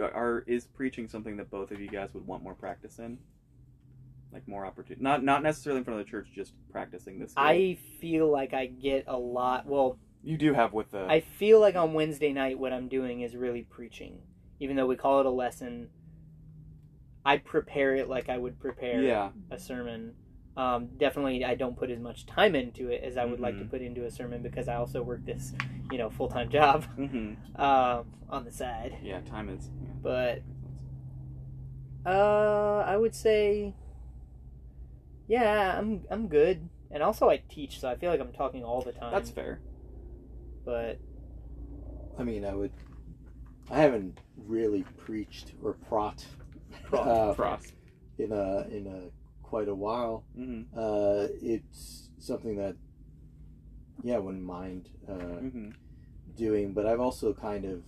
Are is preaching something that both of you guys would want more practice in? Like more opportunity, not not necessarily in front of the church, just practicing this. I feel like I get a lot. Well, you do have with the I feel like on Wednesday night, what I'm doing is really preaching. Even though we call it a lesson, I prepare it like I would prepare yeah a sermon. Um, definitely, I don't put as much time into it as I would like to Mhm. put into a sermon because I also work this, you know, full time job hmm um, on the side. yeah time is yeah. But uh, I would say, yeah, I'm I'm good. And also, I teach, so I feel like I'm talking all the time. that's fair. But I mean, I would. I haven't really preached or prot Cross, uh, cross. in a in a quite a while. hmm Uh, it's something that, yeah, I wouldn't mind uh, hmm doing, but I've also kind of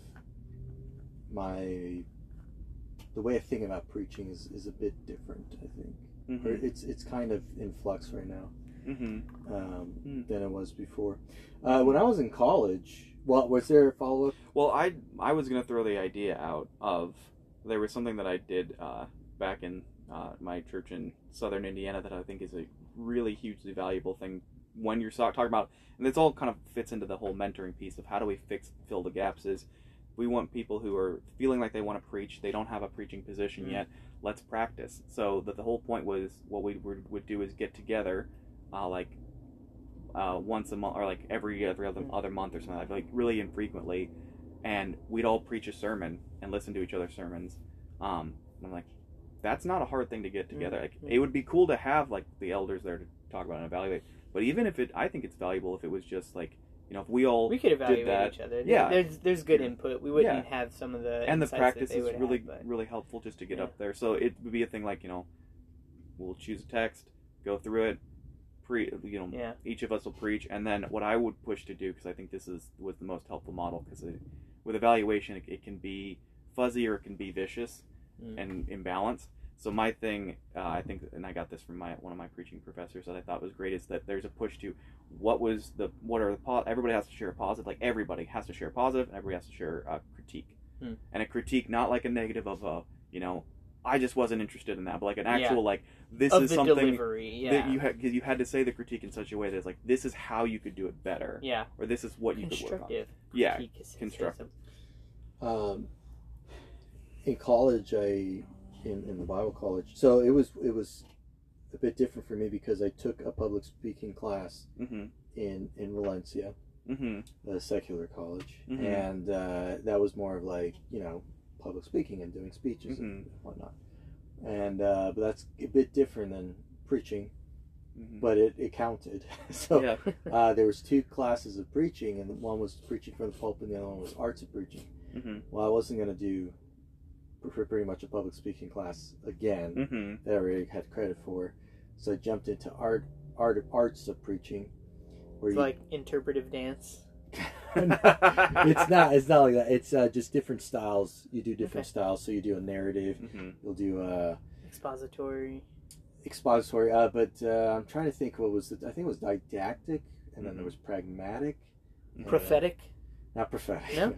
my the way I think about preaching is, is a bit different. I think, or hmm it's it's kind of in flux right now hmm um, Mm. than it was before. Uh, when I was in college, well, was there a follow up? Well, I I was gonna throw the idea out of there was something that I did uh, back in uh, my church in Southern Indiana that I think is a really hugely valuable thing when you're talking about, and this all kind of fits into the whole mentoring piece of how do we fix fill the gaps. Is we want people who are feeling like they want to preach, they don't have a preaching position Mm. yet. Let's practice. So that the whole point was what we would, would do is get together, uh, like uh, once a month or like every every other, Mm. other month or something like like really infrequently, and we'd all preach a sermon and listen to each other's sermons. Um, and I'm like, that's not a hard thing to get together. Like Mm. it would be cool to have like the elders there to talk about and evaluate. But even if it, I think it's valuable if it was just like You know, if we all we could evaluate that. each other. Yeah. there's there's good Yeah. input. We wouldn't have some of the and the practice is really have, but- really helpful just to get Yeah. up there. So it would be a thing like you know, we'll choose a text, go through it, pre you know yeah, each of us will preach, and then what I would push to do because I think this is was the most helpful model because with evaluation it, it can be fuzzy or it can be vicious Mm. and imbalanced. So my thing, uh, I think, and I got this from my one of my preaching professors that I thought was great is that there's a push to what was the what are the po- everybody has to share a positive like everybody has to share a positive and everybody has to share a critique Hmm. and a critique not like a negative of a you know I just wasn't interested in that but like an Yeah. actual like this of is the something delivery. Yeah, that you had because you had to say the critique in such a way that it's like this is how you could do it better yeah, or this is what you could work on constructive. yeah constructive. um, in college i in, in the bible college so it was it was a bit different for me because i took a public speaking class mm-hmm in in valencia mm-hmm a secular college Mhm. and uh, that was more of like you know public speaking and doing speeches Mm-hmm. and whatnot and uh, but that's a bit different than preaching mm-hmm. but it, it counted. So yeah. uh, there was two classes of preaching and one was preaching from the pulpit and the other one was arts of preaching. Mm-hmm. Well i wasn't going to do pr- pretty much a public speaking class again mm-hmm. that i already had credit for. So i jumped into art art arts of preaching where It's you like interpretive dance. it's not it's not like that it's uh, just different styles you do different Okay. styles so you do a narrative mm-hmm. you'll do a Expository. expository uh, but uh, i'm trying to think what was the i think it was didactic and then Mhm. there was pragmatic and, uh, Prophetic. not prophetic No?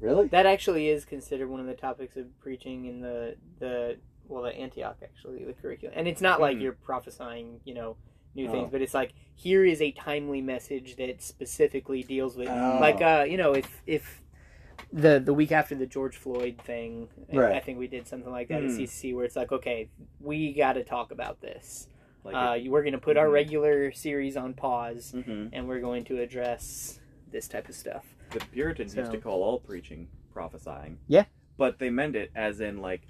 really That actually is considered one of the topics of preaching in the the well the Antioch actually the curriculum, and it's not like Mhm. you're prophesying you know new Oh. things, but it's like here is a timely message that specifically deals with Oh. like uh you know if if the the week after the George Floyd thing, I- Right. I think we did something like that at Hmm. CCC where it's like okay we got to talk about this. like uh, we're going to put our Mhm. regular series on pause, mm-hmm. and we're going to address this type of stuff. the Puritans used to call all preaching prophesying. Yeah. But they meant it as in like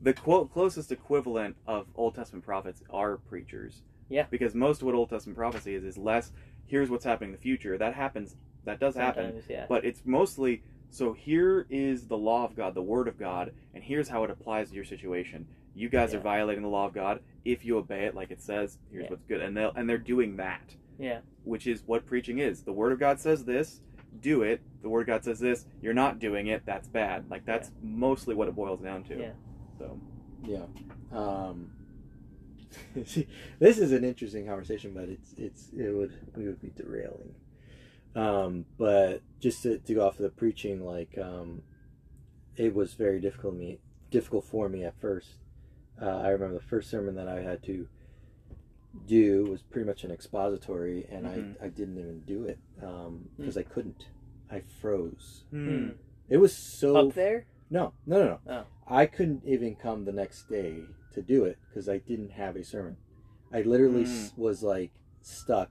the quote closest equivalent of Old Testament prophets are preachers. Yeah. Because most of what Old Testament prophecy is is less here's what's happening in the future. That happens that does happen. Yeah. But it's mostly so here is the law of God, the word of God, and here's how it applies to your situation. You guys Yeah. are violating the law of God. If you obey it like it says, here's Yeah. what's good. And they and they're doing that Yeah. which is what preaching is. The Word of God says this, do it. The Word of God says this, you're not doing it, that's bad. Like, that's mostly what it boils down to. Yeah. So, Yeah. Um, this is an interesting conversation, but it's it's it would we would be derailing. Um, but just to, to go off of the preaching, like um, it was very difficult me difficult for me at first. Uh, I remember the first sermon that I had to do was pretty much an expository, and Mhm. I, I didn't even do it because I couldn't. I froze. Hmm. It was so Up there? no, no, no, no. Oh. I couldn't even come the next day to do it because I didn't have a sermon. I literally s was like stuck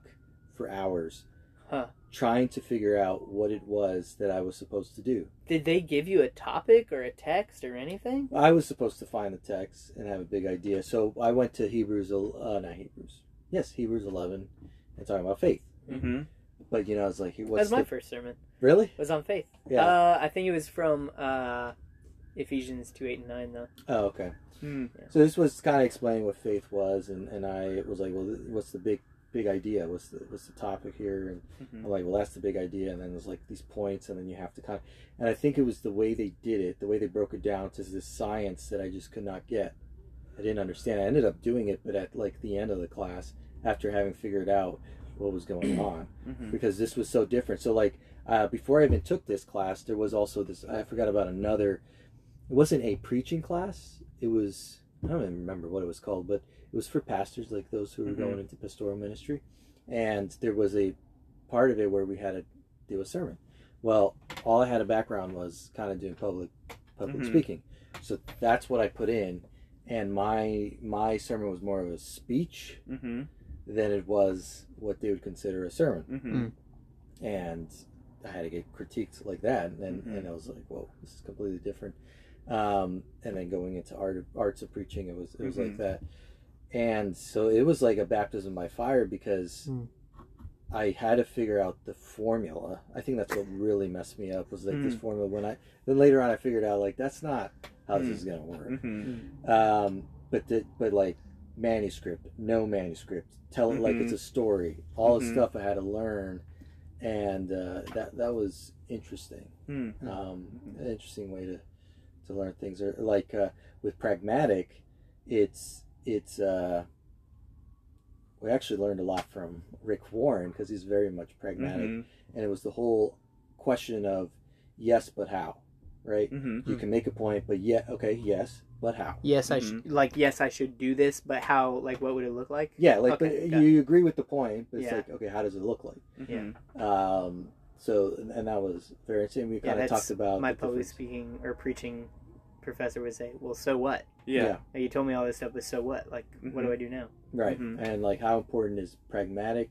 for hours Huh. trying to figure out what it was that I was supposed to do. Did they give you a topic or a text or anything? I was supposed to find the text and have a big idea. So I went to Hebrews, uh, not Hebrews. Yes, Hebrews 11 and talking about faith. mm-hmm. But, you know, I was like, That what's was my the... first sermon. Really? It was on faith. Yeah. Uh, I think it was from uh, Ephesians 2 8 and 9, though. Oh, okay. Hmm. So this was kind of explaining what faith was, and, and I was like, well, what's the big big idea? What's the what's the topic here? And Mhm. I'm like, well, that's the big idea. And then there's like these points, and then you have to kind of, and I think it was the way they did it, the way they broke it down to this science that I just could not get. I didn't understand. I ended up doing it, but at like the end of the class, after having figured out what was going on, Mhm. because this was so different. So like uh, before I even took this class, there was also this. I forgot about another. It wasn't a preaching class. It was I don't even remember what it was called, but it was for pastors like those who were Mhm. going into pastoral ministry, and there was a part of it where we had to do a sermon. Well, all I had a background was kind of doing public public Mhm. speaking, so that's what I put in, and my my sermon was more of a speech Mm-hmm. than it was what they would consider a sermon Mm-hmm. and I had to get critiqued like that, and and I was like, whoa, this is completely different. Um, and then going into art arts of preaching, it was it was like Mhm. that, and so it was like a baptism by fire because Mm. I had to figure out the formula. I think that's what really messed me up was like this Mm. formula. When I then later on I figured out like that's not how this Mm. is gonna work. Mm-hmm. Um, but the, but like manuscript, no manuscript, tell it like Mhm. it's a story. All the Mhm. stuff I had to learn, and uh, that that was interesting. Mm. Um, an interesting way to to learn things. Or like uh, with pragmatic, it's it's. Uh, we actually learned a lot from Rick Warren because he's very much pragmatic, Mhm. and it was the whole question of yes, but how, right? Mhm. You can make a point, but yeah, okay, yes, but how? Yes, I should like. Yes, I should do this, but how? Like, what would it look like? Yeah, like Okay, but got you agree with the point, but it's Yeah. like, okay, how does it look like? Mhm. Um, so, and that was very interesting. We Yeah, kind of talked about my the public difference. speaking or preaching professor would say, "Well, so what? Yeah. Like, you told me all this stuff, but so what? Like, what do Mhm. I do now?" right? Mhm. And like, how important is pragmatic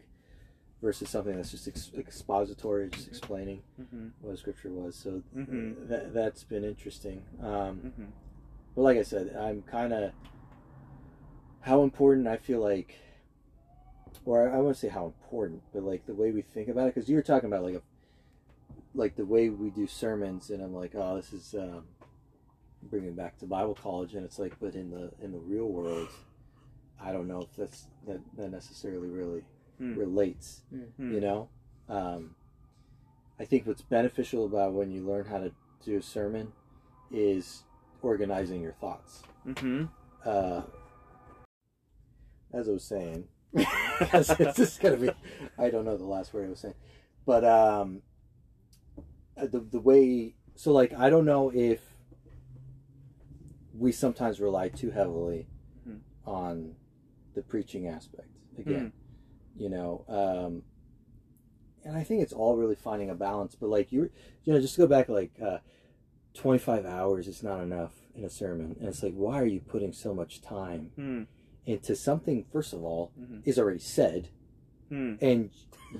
versus something that's just ex- expository, Mm-hmm. just explaining Mhm. what the scripture was? So Mhm. that that's been interesting. Um, Mhm. but like I said, I'm kind of how important I feel like, or I, I want to say how important, but like the way we think about it, because you were talking about like a, like the way we do sermons, and I'm like, oh, this is um, bringing back to Bible college, and it's like, but in the in the real world, I don't know if that's that, that necessarily really Hmm. relates, Hmm. you know. Um, I think what's beneficial about when you learn how to do a sermon is organizing your thoughts Mm-hmm. uh, as I was saying, it's just gonna be. I don't know the last word I was saying, but um, uh, the the way. So like, I don't know if we sometimes rely too heavily Mhm. on the preaching aspect. Again, you know, um, and I think it's all really finding a balance. But like you, you know, just to go back like uh, twenty five hours is not enough in a sermon, and it's like, why are you putting so much time Hmm. into something? First of all, Mhm. is already said, Hmm. and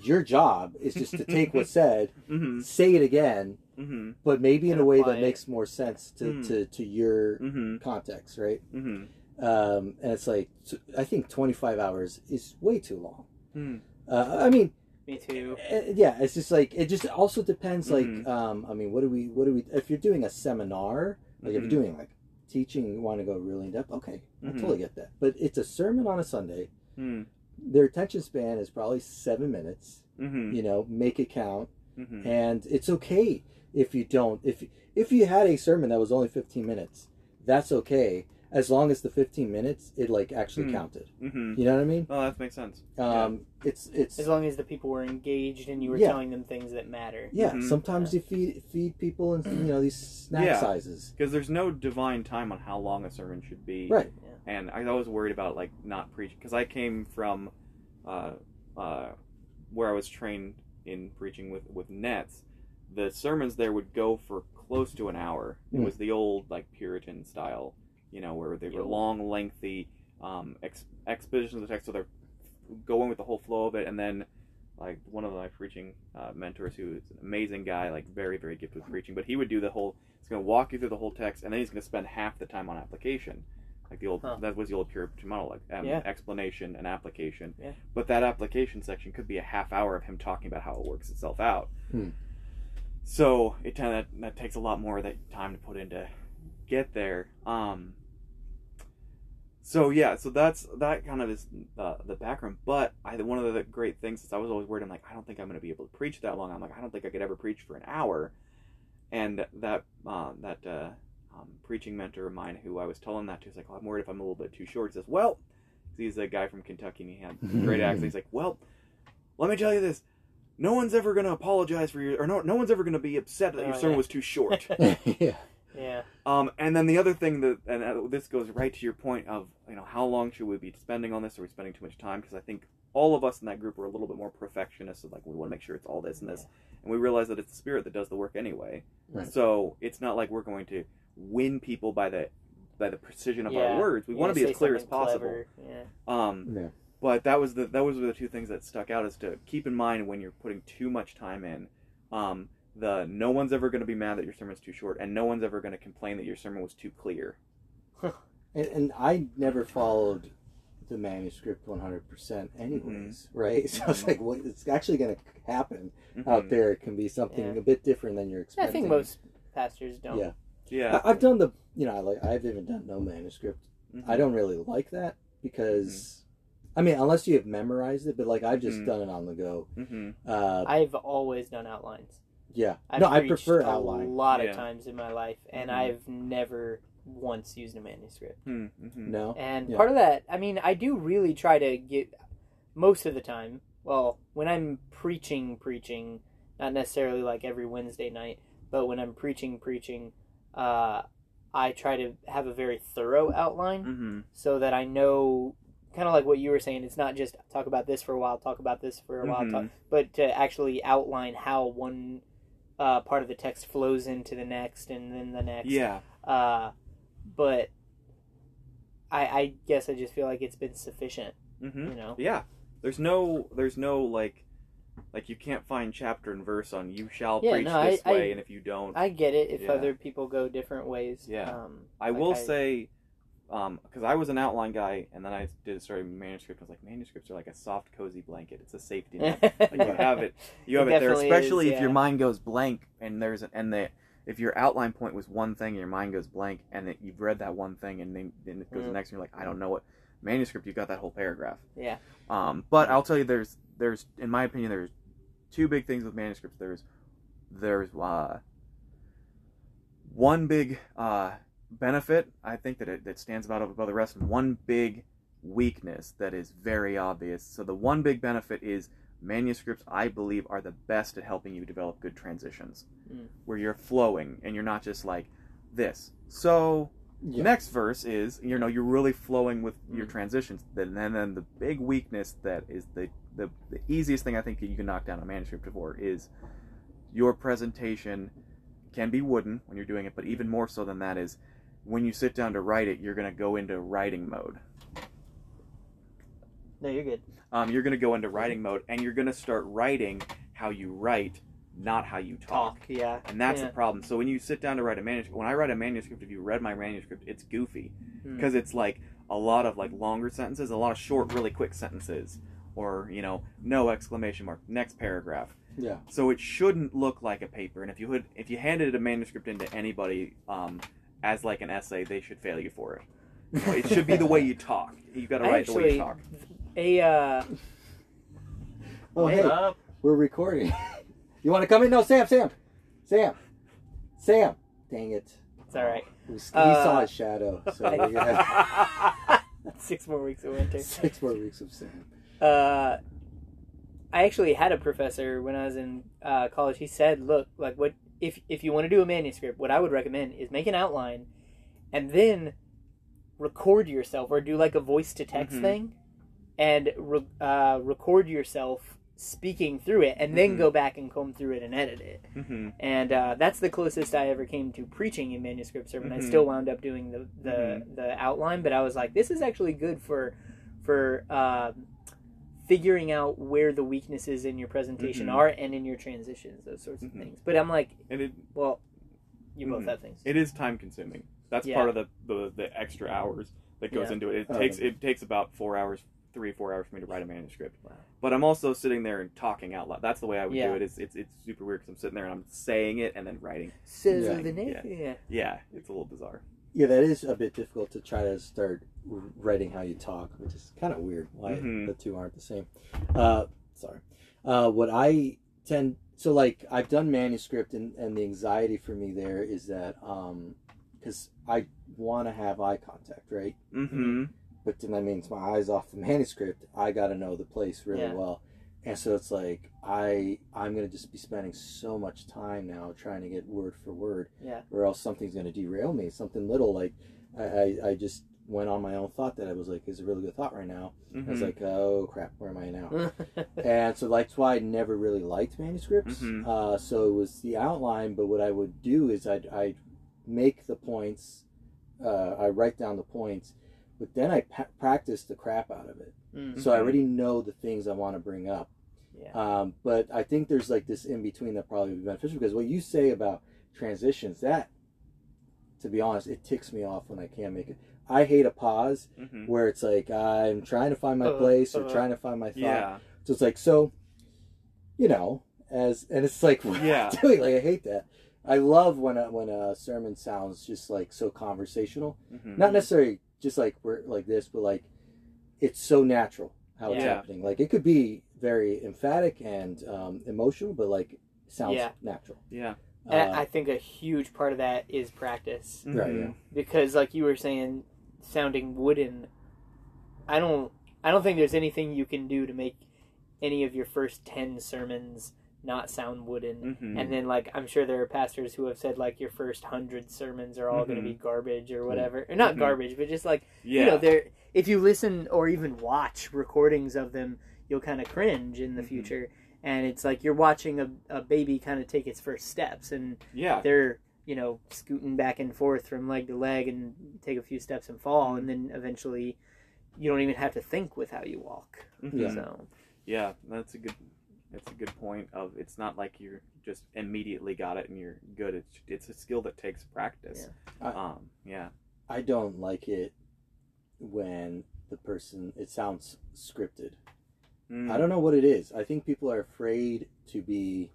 your job is just to take what's said, Mhm. say it again, Mhm. but maybe in a way that it. makes more sense to, Hmm. to, to your Mhm. context, right? Mhm. Um, and it's like, I think 25 hours is way too long. Hmm. Uh, I mean, Me too. uh, yeah, it's just like, it just also depends, like, Mhm. um, I mean, what do we, what do we, if you're doing a seminar, like if Mhm. you're doing like teaching, you want to go really in depth, okay, I Mhm. totally get that. But it's a sermon on a Sunday. Hmm. Their attention span is probably seven minutes. Mhm. You know, make it count. Mhm. and it's okay if you don't if if you had a sermon that was only 15 minutes that's okay as long as the 15 minutes it like actually Hmm. counted Mhm. you know what i mean Oh, that makes sense. um it's it's As long as the people were engaged and you were Yeah. telling them things that matter. yeah Mhm. sometimes you feed feed people and you know these snack Yeah. sizes Because there's no divine time on how long a sermon should be. right and I was worried about like not preaching because I came from uh, uh, where I was trained in preaching with with nets. The sermons there would go for close to an hour. It Mm. was the old like Puritan style, you know, where they were Yeah. long, lengthy um, ex- expositions of the text, so they're going with the whole flow of it, and then. Like one of my preaching uh, mentors, who is an amazing guy, like very, very gifted with preaching, but he would do the whole. He's going to walk you through the whole text, and then he's going to spend half the time on application like the old Huh. that was the old Puritan model, like um, Yeah. explanation and application. Yeah. But that application section could be a half hour of him talking about how it works itself out. Hmm. So it kind of that takes a lot more of that time to put in to get there. Um. So yeah, so that's that kind of is uh, the background. But I one of the great things is I was always worried. I'm like, I don't think I'm going to be able to preach that long. I'm like, I don't think I could ever preach for an hour. And that uh, that uh, um, preaching mentor of mine who I was telling that to is like, well, I'm worried if I'm a little bit too short. He says, well, he's a guy from Kentucky and he had a great accent. He's like, well, let me tell you this. No one's ever going to apologize for your, or no, no one's ever going to be upset that your Oh, sermon yeah. was too short. yeah Yeah. um, and then the other thing that, and uh, this goes right to your point of, you know, how long should we be spending on this? Are we spending too much time? Because I think all of us in that group are a little bit more perfectionists. So like, we want to make sure it's all this and this. And we realize that it's the spirit that does the work anyway. Right. So it's not like we're going to win people by the by the precision of Yeah. our words. We want to be as clear as possible. Yeah. Um, yeah but that was the that was the two things that stuck out is to keep in mind when you're putting too much time in. Um, the no one's ever going to be mad that your sermon's too short, and no one's ever going to complain that your sermon was too clear. and, and i never followed the manuscript 100% anyways, Mm-hmm. right? So it's like what it's actually going to happen Mhm. out there it can be something Yeah. a bit different than you're expecting. I expecting. think most pastors don't. Yeah. Yeah. I, I've done the, you know, I like I've even done no manuscript. Mhm. I don't really like that because, Mm-hmm. I mean, unless you have memorized it, but like I've just Mhm. done it on the go. Mhm. Uh, I've always done outlines. yeah, I've no, I prefer prefer a lot Yeah. of times in my life, and Mhm. I've never once used a manuscript. Mhm. Mhm. No, And Yeah. part of that, I mean, I do really try to get most of the time. Well, when I'm preaching, preaching, not necessarily like every Wednesday night, but when I'm preaching, preaching, uh, I try to have a very thorough outline Mhm. so that I know, kind of like what you were saying. It's not just talk about this for a while, talk about this for a while, talk, but to actually outline how one uh, part of the text flows into the next and then the next. Yeah. Uh, but I, I guess I just feel like it's been sufficient. Mhm. You know. Yeah. There's no there's no like like you can't find chapter and verse on you shall Yeah, preach no, this I- way and if you don't I get it if Yeah. other people go different ways. Yeah. Um, I like will say, because I was an outline guy, and then I did a story manuscript. I was like, manuscripts are like a soft, cozy blanket. It's a safety net. like you have it, you have it, there. Especially is, if your mind goes blank, and there's and the if your outline point was one thing, and your mind goes blank, and that you've read that one thing, and then, then it goes Mhm. the next, and you're like, I don't know what manuscript. You got that whole paragraph. Yeah. Um, but I'll tell you, there's there's in my opinion, there's two big things with manuscripts. There's there's uh, one big uh, benefit I think that it that stands out above the rest, and one big weakness that is very obvious. So the one big benefit is manuscripts. I believe are the best at helping you develop good transitions, Mm. where you're flowing and you're not just like this. So Yeah. next verse is you know you're really flowing with your Mm. transitions then then then the big weakness that is the, the the easiest thing i think that you can knock down a manuscript for is your presentation can be wooden when you're doing it but even more so than that is when you sit down to write it you're going to go into writing mode No, you're good. um, you're going to go into writing mode and you're going to start writing how you write not how you talk Talk. Yeah. and that's Yeah. the problem. So when you sit down to write a manuscript, when I write a manuscript, if you read my manuscript, it's goofy Hmm. because it's like a lot of like longer sentences, a lot of short, really quick sentences, or you know, no exclamation mark, next paragraph. Yeah. So it shouldn't look like a paper. And if you would, if you handed a manuscript into anybody um, as like an essay, they should fail you for it. You know, it should be the way you talk. You got to I write the way you actually- talk. A uh, Oh, Hey. hey, Up. we're recording. you want to come in? No, Sam, Sam, Sam, Sam. Dang it. it's all right. He he Uh, saw his shadow, so we're gonna have Six more weeks of winter. six more weeks of Sam. Uh, I actually had a professor when I was in uh, college. He said, "Look, like what if if you want to do a manuscript, what I would recommend is make an outline, and then record yourself or do like a voice to text Mhm. thing, and re- uh, record yourself speaking through it, and then Mhm. go back and comb through it and edit it. hmm And uh, that's the closest I ever came to preaching in manuscript sermon. I still wound up doing the the, Mhm. the outline, but I was like, this is actually good for for um, figuring out where the weaknesses in your presentation Mhm. are and in your transitions, those sorts of Mhm. things. But I'm like, And it well, you both Mhm. have things. it is time consuming. That's Yeah. part of the, the the extra hours that goes Yeah. into it. It Um, takes it takes about four hours, three four hours for me to write a manuscript. Wow. But I'm also sitting there and talking out loud. That's the way I would Yeah. do it. It's, it's it's super weird because I'm sitting there and I'm saying it and then writing. So Yeah. the next, Yeah. yeah. Yeah, it's a little bizarre. Yeah, that is a bit difficult to try to start r- writing how you talk, which is kind of weird. Why Mhm. the two aren't the same? Uh, sorry. Uh, what I tend so like I've done manuscript, and and the anxiety for me there is that um because I want to have eye contact, right? Mm-hmm. but then that means my eyes off the manuscript. I got to know the place really Yeah. well, and so it's like I I'm gonna just be spending so much time now trying to get word for word, Yeah. or else something's gonna derail me. Something little like I I, I just went on my own thought that I was like is a really good thought right now. I was Mhm. like oh crap, where am I now? Mm-hmm. and so that's why I never really liked manuscripts. Mhm. Uh, so it was the outline, but what I would do is I'd, I'd make the points, uh, I write down the points, but then I pa- practice the crap out of it. Mm. So I already know the things I want to bring up. Yeah. Um, but I think there's like this in between that probably would be beneficial because what you say about transitions, that, to be honest, it ticks me off when I can't make it. I hate a pause hmm where it's like I'm trying to find my Uh, place or uh, trying to find my thought. Yeah. So it's like so, you know, as and it's like what Yeah. am I doing like I hate that. I love when a, when a sermon sounds just like so conversational. hmm Not necessarily just like we're like this, but like it's so natural how it's Yeah. happening. Like it could be very emphatic and um, emotional, but like sounds Yeah. natural. Yeah. And Uh, I think a huge part of that is practice. Right, Mhm. because like you were saying sounding wooden i don't i don't think there's anything you can do to make any of your first 10 sermons not sound wooden Mhm. and then like i'm sure there are pastors who have said like your first 100 sermons are all going to be garbage or whatever or not Mhm. garbage but just like yeah. you know they're if you listen or even watch recordings of them you'll kind of cringe in the Mhm. future and it's like you're watching a, a baby kind of take its first steps and yeah. they're you know scooting back and forth from leg to leg and take a few steps and fall and then eventually you don't even have to think with how you walk Mhm. Yeah. so Yeah, that's a good. That's a good point. Of it's not like you're just immediately got it and you're good. It's it's a skill that takes practice. Yeah. Um. Yeah. I don't like it when the person it sounds scripted. Mm. I don't know what it is. I think people are afraid to be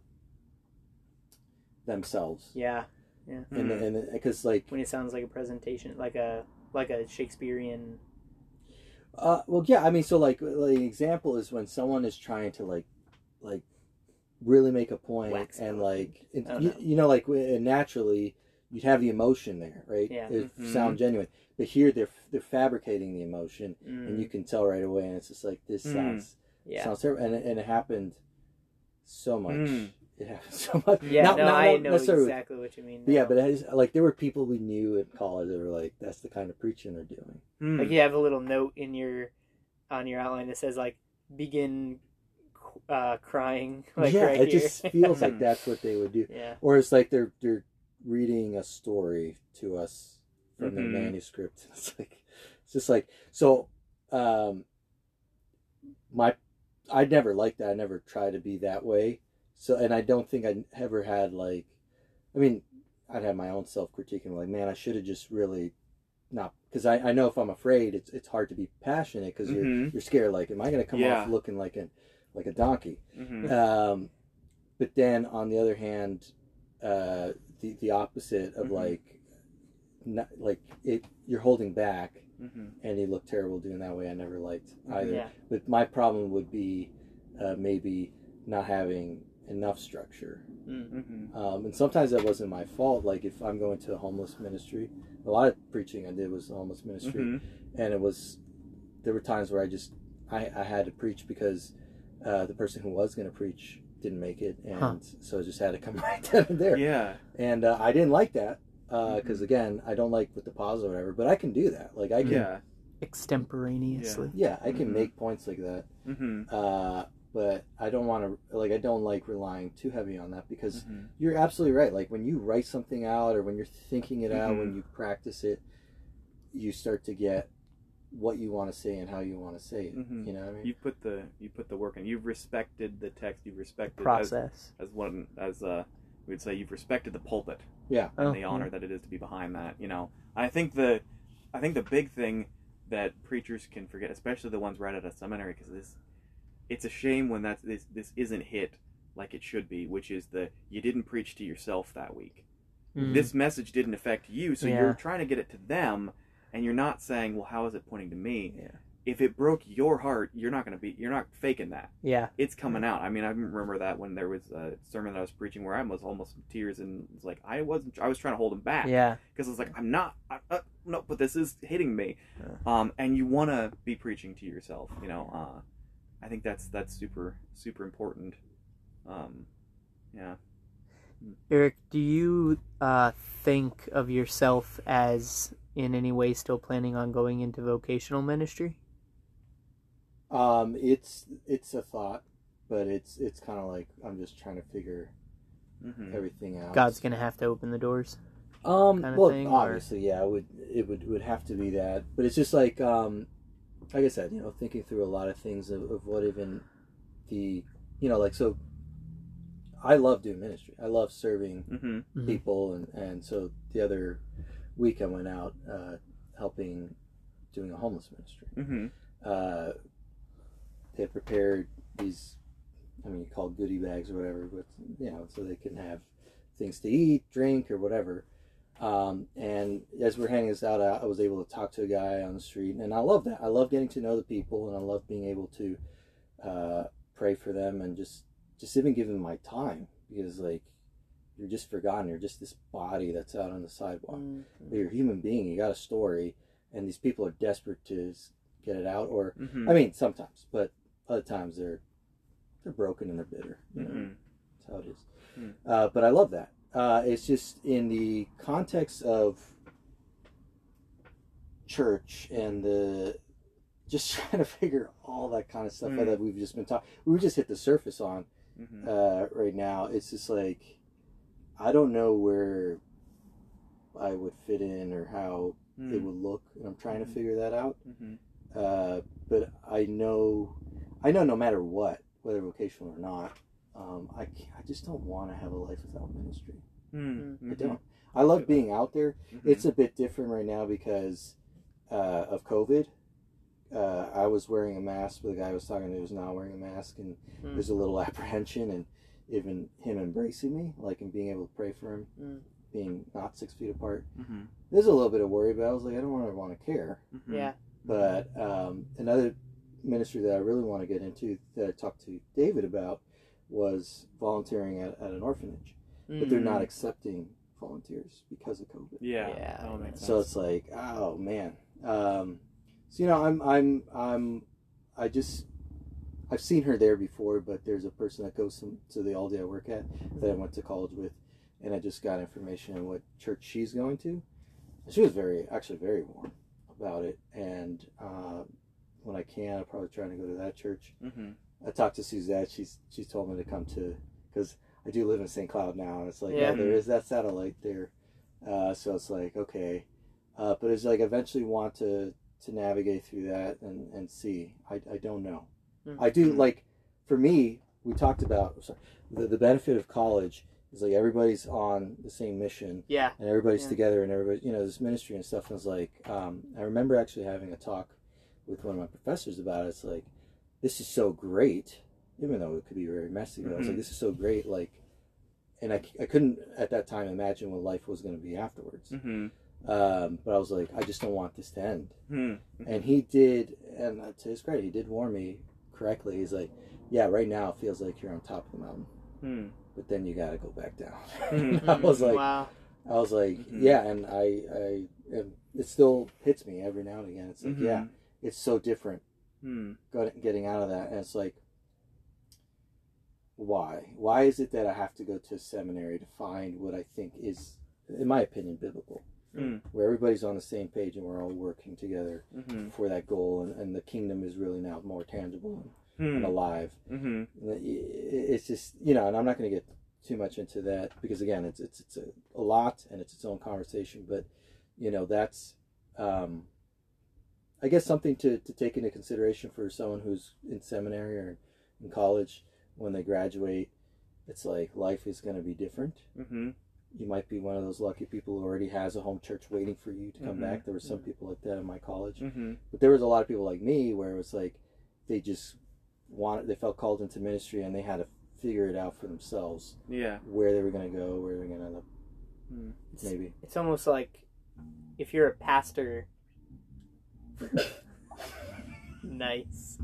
themselves, yeah and Mhm. and because like when it sounds like a presentation like a like a shakespearean Uh, well, yeah. I mean, so like, like an example is when someone is trying to like, like, really make a point Wax and poetic. like, it, I don't you, know. you know, like w- naturally, you'd have the emotion there, right? Yeah. It Mhm. sound genuine, but here they're they're fabricating the emotion, mm, and you can tell right away, and it's just like this Mm. sounds yeah sounds terrible, and it, and it happened so much. Mm. It happened so much. yeah Not- no not- i not know exactly what you mean but yeah, but it is, like there were people we knew in college that were like, "That's the kind of preaching they're doing." Mm. like you have a little note in your on your outline that says like begin uh crying like yeah, right it here. just feels like that's what they would do. yeah or it's like they're they're reading a story to us from their Mhm. manuscript. It's like it's just like so. Um, my I never liked that. I never tried to be that way. So, and I don't think I ever had like, I mean, I'd have my own self critique and like, man, I should have just really not because I, I know if I'm afraid, it's it's hard to be passionate because you're Mhm. you're scared. Like, am I going to come Yeah. off looking like a like a donkey? Mhm. Um, but then on the other hand, uh, the the opposite of Mhm. like, not, like it, you're holding back, Mhm. and you look terrible doing that way. I never liked either. yeah But my problem would be uh, maybe not having enough structure, mm. Mhm. um, and sometimes that wasn't my fault. Like if I'm going to a homeless ministry, a lot of preaching I did was homeless ministry, Mhm. and it was there were times where I just I, I had to preach because uh, the person who was going to preach didn't make it, and Huh. so I just had to come right then and there. Yeah. And uh, I didn't like that because Mhm. again, I don't like with the pause or whatever, but I can do that. Like I can, yeah, extemporaneously. Yeah. extemporaneously I can Mhm. make points like that. Mhm. Uh, but I don't want to like I don't like relying too heavy on that because Mhm. you're absolutely right. Like when you write something out or when you're thinking it out, Mhm. when you practice it, you start to get what you want to say and how you want to say it. Mhm. You know what I mean? You put the you put the work in. You've respected the text. You've respected as, process as one as uh we'd say you've respected the pulpit yeah. and Oh, the honor that it is to be behind that. You know, I think the I think the big thing that preachers can forget, especially the ones right out of seminary, because this it's a shame when that this this isn't hit like it should be, which is the you didn't preach to yourself that week. Mm. This message didn't affect you, so Yeah. you're trying to get it to them, and you're not saying, well, how is it pointing to me? Yeah. If it broke your heart, you're not going to be, you're not faking that. yeah It's coming out. I mean, I remember that when there was a sermon that I was preaching where I was almost in tears, and it's like I wasn't, I was trying to hold him back yeah because it's like I'm not, I, uh, no, but this is hitting me, um, and you want to be preaching to yourself, you know. Uh, I think that's that's super super important. Um, yeah. Eric, do you uh, think of yourself as in any way still planning on going into vocational ministry? Um, it's it's a thought, but it's it's kind of like I'm just trying to figure hmm everything out. God's gonna have to open the doors. Um, kinda well, thing, or- obviously, yeah, it would it would would have to be that, but it's just like um, like I said, you know, thinking through a lot of things of, of what even the you know like so. I love doing ministry. I love serving hmm Mhm. people, and and so the other week I went out uh, helping doing a homeless ministry. Mm-hmm. Uh, they prepared these, I mean, called goodie bags or whatever, but you know, so they can have things to eat, drink, or whatever. Um, and as we're hanging this out, I, I was able to talk to a guy on the street, and I love that. I love getting to know the people, and I love being able to uh, pray for them and just just even give them my time because like you're just forgotten. You're just this body that's out on the sidewalk. Mhm. But you're a human being. You got a story, and these people are desperate to get it out. Or Mm-hmm. I mean, sometimes, but other times they're they're broken and they're bitter. You know, Mhm. that's how it is. Hmm. Uh, but I love that. Uh, it's just in the context of church and the just trying to figure all that kind of stuff out Hmm. that we've just been talking. We just hit the surface on Mm-hmm. uh, right now. It's just like I don't know where I would fit in or how Mm. it would look, and I'm trying to figure that out. Mm-hmm. Uh, but I know, I know, no matter what, whether vocational or not, um, I I just don't want to have a life without ministry. Mm-hmm. I don't. I love being out there. Mhm. It's a bit different right now because uh, of COVID. Uh, I was wearing a mask, but the guy I was talking to was not wearing a mask, and Hmm. there's a little apprehension, and even him embracing me, like and being able to pray for him, Mm. being not six feet apart. Mhm. There's a little bit of worry, but I was like, I don't want to want to care. Mhm. Yeah. But um, another ministry that I really want to get into that I talked to David about was volunteering at, at an orphanage, but they're not Mm. accepting volunteers because of COVID. Yeah. Yeah. That would make sense. So it's like, oh man. Um, so you know, I'm I'm I'm I just I've seen her there before, but there's a person that goes to, to the Aldi I work at that I went to college with, and I just got information on what church she's going to. She was very actually very warm about it, and uh, when I can, I'm probably trying to go to that church. Mm-hmm. I talked to Suzette. She's she's told me to come to because I do live in St. Cloud now, and it's like Yeah. oh, there is that satellite there. Uh, so it's like okay, uh, but it's like eventually want to to navigate through that and and see. I I don't know. Mm. I do Mm. like for me. We talked about sorry, the the benefit of college is like everybody's on the same mission Yeah. and everybody's Yeah. together and everybody you know this ministry and stuff and it's like um, i remember actually having a talk with one of my professors about it it's like this is so great even though it could be very messy but i was like Mhm. this is so great like and I, I couldn't at that time imagine what life was going to be afterwards Mm-hmm. um, but i was like i just don't want this to end Mm-hmm. and he did and uh, to his credit he did warn me correctly he's like yeah right now it feels like you're on top of the mountain Mm-hmm. but then you got to go back down Mhm. i was like wow. I was like, Mhm. yeah, and I, I, and it still hits me every now and again. It's like, Mm-hmm. yeah, it's so different Mm-hmm. getting out of that, and it's like, why? Why is it that I have to go to seminary to find what I think is, in my opinion, biblical, Mm. where everybody's on the same page and we're all working together Mm-hmm. for that goal, and, and the kingdom is really now more tangible and, and Mm-hmm. alive. Mm-hmm. It's just, you know, and I'm not going to get too much into that because again, it's it's it's a, a lot and it's its own conversation. But you know, that's um, I guess something to to take into consideration for someone who's in seminary or in college when they graduate. It's like life is going to be different. Mm-hmm. You might be one of those lucky people who already has a home church waiting for you to come Mhm. back. There were some people like that in my college. Mm-hmm. But there was a lot of people like me where it was like they just wanted, they felt called into ministry and they had to figure it out for themselves Yeah. where they were going to go, where they're going to end up, Mm. It's, maybe. it's almost like if you're a pastor. Nice.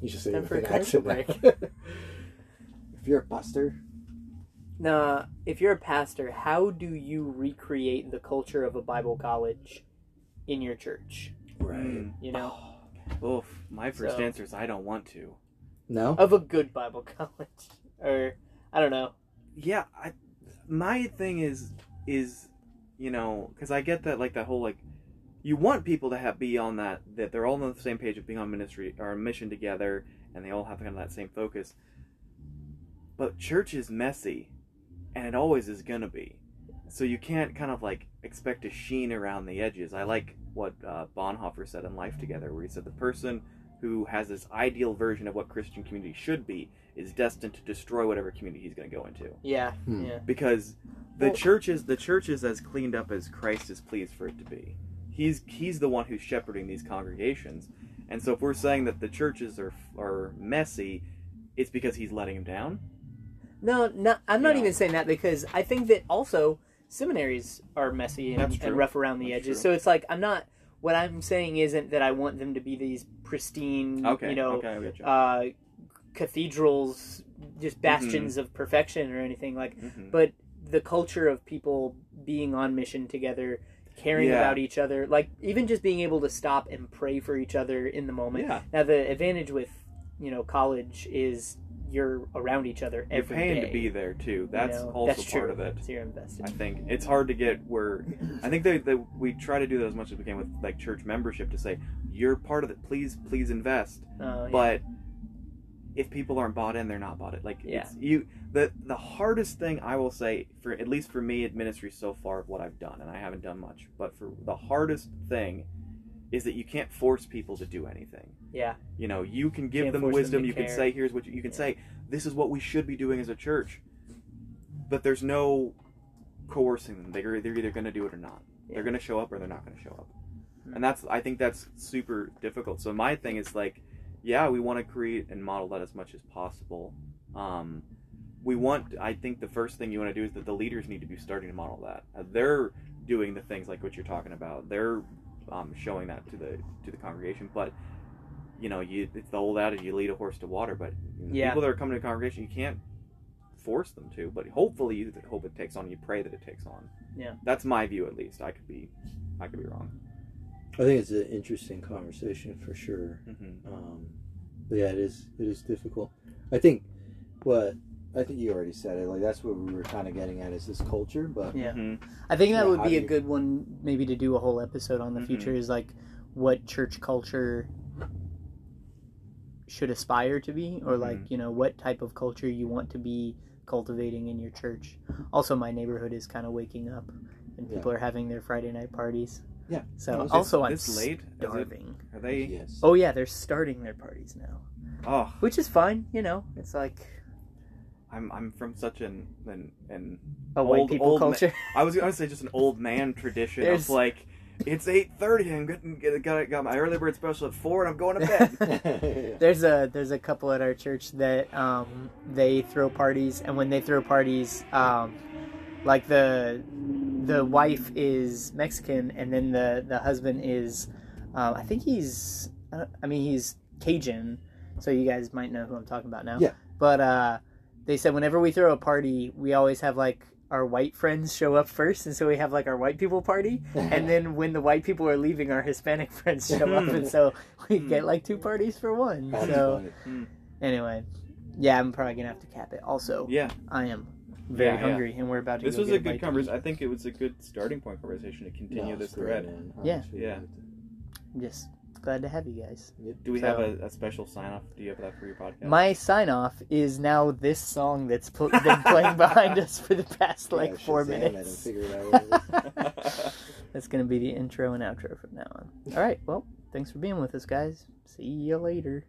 You should say it Time with for a an accent. break. if you're a pastor, Now, if you're a pastor, how do you recreate the culture of a Bible college in your church? Mm. You know, Oof. My first So- answer is I don't want to. No? of a good Bible college, or I don't know. yeah I, my thing is is you know because i get that like that whole like you want people to have be on that that they're all on the same page of being on ministry or mission together and they all have kind of that same focus. But church is messy and it always is gonna be. So you can't kind of like expect a sheen around the edges. I like what uh, bonhoeffer said in life together where he said the person who has this ideal version of what christian community should be is destined to destroy whatever community he's going to go into Yeah, Hmm. yeah, because the Well- church is the church is as cleaned up as Christ is pleased for it to be. He's he's the one who's shepherding these congregations, and so if we're saying that the churches are are messy, it's because he's letting them down. No, no, I'm not Yeah. even saying that because I think that also seminaries are messy and, and rough around the That's edges. true. So it's like I'm not. What I'm saying isn't that I want them to be these pristine, Okay, you know, okay, I get you. uh, cathedrals, just bastions of perfection or anything like. Mhm. But the culture of people being on mission together, caring Yeah. about each other, like even just being able to stop and pray for each other in the moment. Yeah. Now the advantage with you know college is you're around each other You're paying day. to be there too. you That's know? also That's part of it. So you're invested. I think it's hard to get where I think that that we try to do that as much as we can with like church membership to say you're part of it. Please, please invest. Uh, yeah. But if people aren't bought in, they're not bought in. Like Yeah. it's you. The the hardest thing I will say for at least for me at ministry so far of what I've done, and I haven't done much, but for the hardest thing is that you can't force people to do anything. yeah, You know, you can give Can't them them wisdom. to you can say, "Here's what you, you can Yeah. say. This is what we should be doing as a church." But there's no coercing them. They're they're either going to do it or not. Yeah. They're going to show up or they're not going to show up. Hmm. And that's I think that's super difficult. So my thing is like, yeah, we want to create and model that as much as possible. Um, we want. I think the first thing you want to do is that the leaders need to be starting to model that. Uh, they're doing the things like what you're talking about. They're um, showing that to the to the congregation, but you know, you it's the old adage: you lead a horse to water. But you know, Yeah. people that are coming to the congregation, you can't force them to. But hopefully, you hope it takes on. You pray that it takes on. Yeah. that's my view at least. I could be, I could be wrong. I think it's an interesting conversation for sure. hmm Um, but yeah, it is it is difficult. I think what I think you already said it. Like that's what we were kind of getting at is this culture. But yeah. hmm I think that Yeah, would be a you- good one, maybe to do a whole episode on the Mhm. future. Is like what church culture should aspire to be, or like Mm-hmm. you know what type of culture you want to be cultivating in your church. Also, my neighborhood is kind of waking up, and Yeah. people are having their Friday night parties. Yeah. So No, it's- also, I'm this late? Is it- starving. Are they? yes, Oh yeah, they're starting their parties now, Oh, which is fine. You know, it's like I'm I'm from such an an, an a white Old- people old ma- culture. I was gonna say just an old man tradition It's like it's eight thirty. I'm getting get, got got my early bird special at four, and I'm going to bed. There's a there's a couple at our church that um, they throw parties, and when they throw parties, um, like the the wife is Mexican, and then the the husband is, uh, I think he's, uh, I mean he's Cajun, so you guys might know who I'm talking about now. Yeah. But uh, they said whenever we throw a party, we always have like our white friends show up first, and so we have like our white people party, and then when the white people are leaving, our Hispanic friends show up, and so we Hmm. get like two parties for one. That's So funny. anyway, yeah, I'm probably gonna have to cap it. Also, yeah, I am very Yeah, yeah. hungry, and we're about to. this go was get a good to conversation. I think it was a good starting point conversation to continue No, this it's great, thread. man. Yeah. Yeah. I'm just glad to have you guys. Do we So- have a, a special sign off? Do you have that for your podcast? My sign off is now this song that's pl- been playing behind us for the past Yeah, like four Shazam it and minutes. figure it out what it is. That's gonna be the intro and outro from now on. All right, well, thanks for being with us, guys. See you later.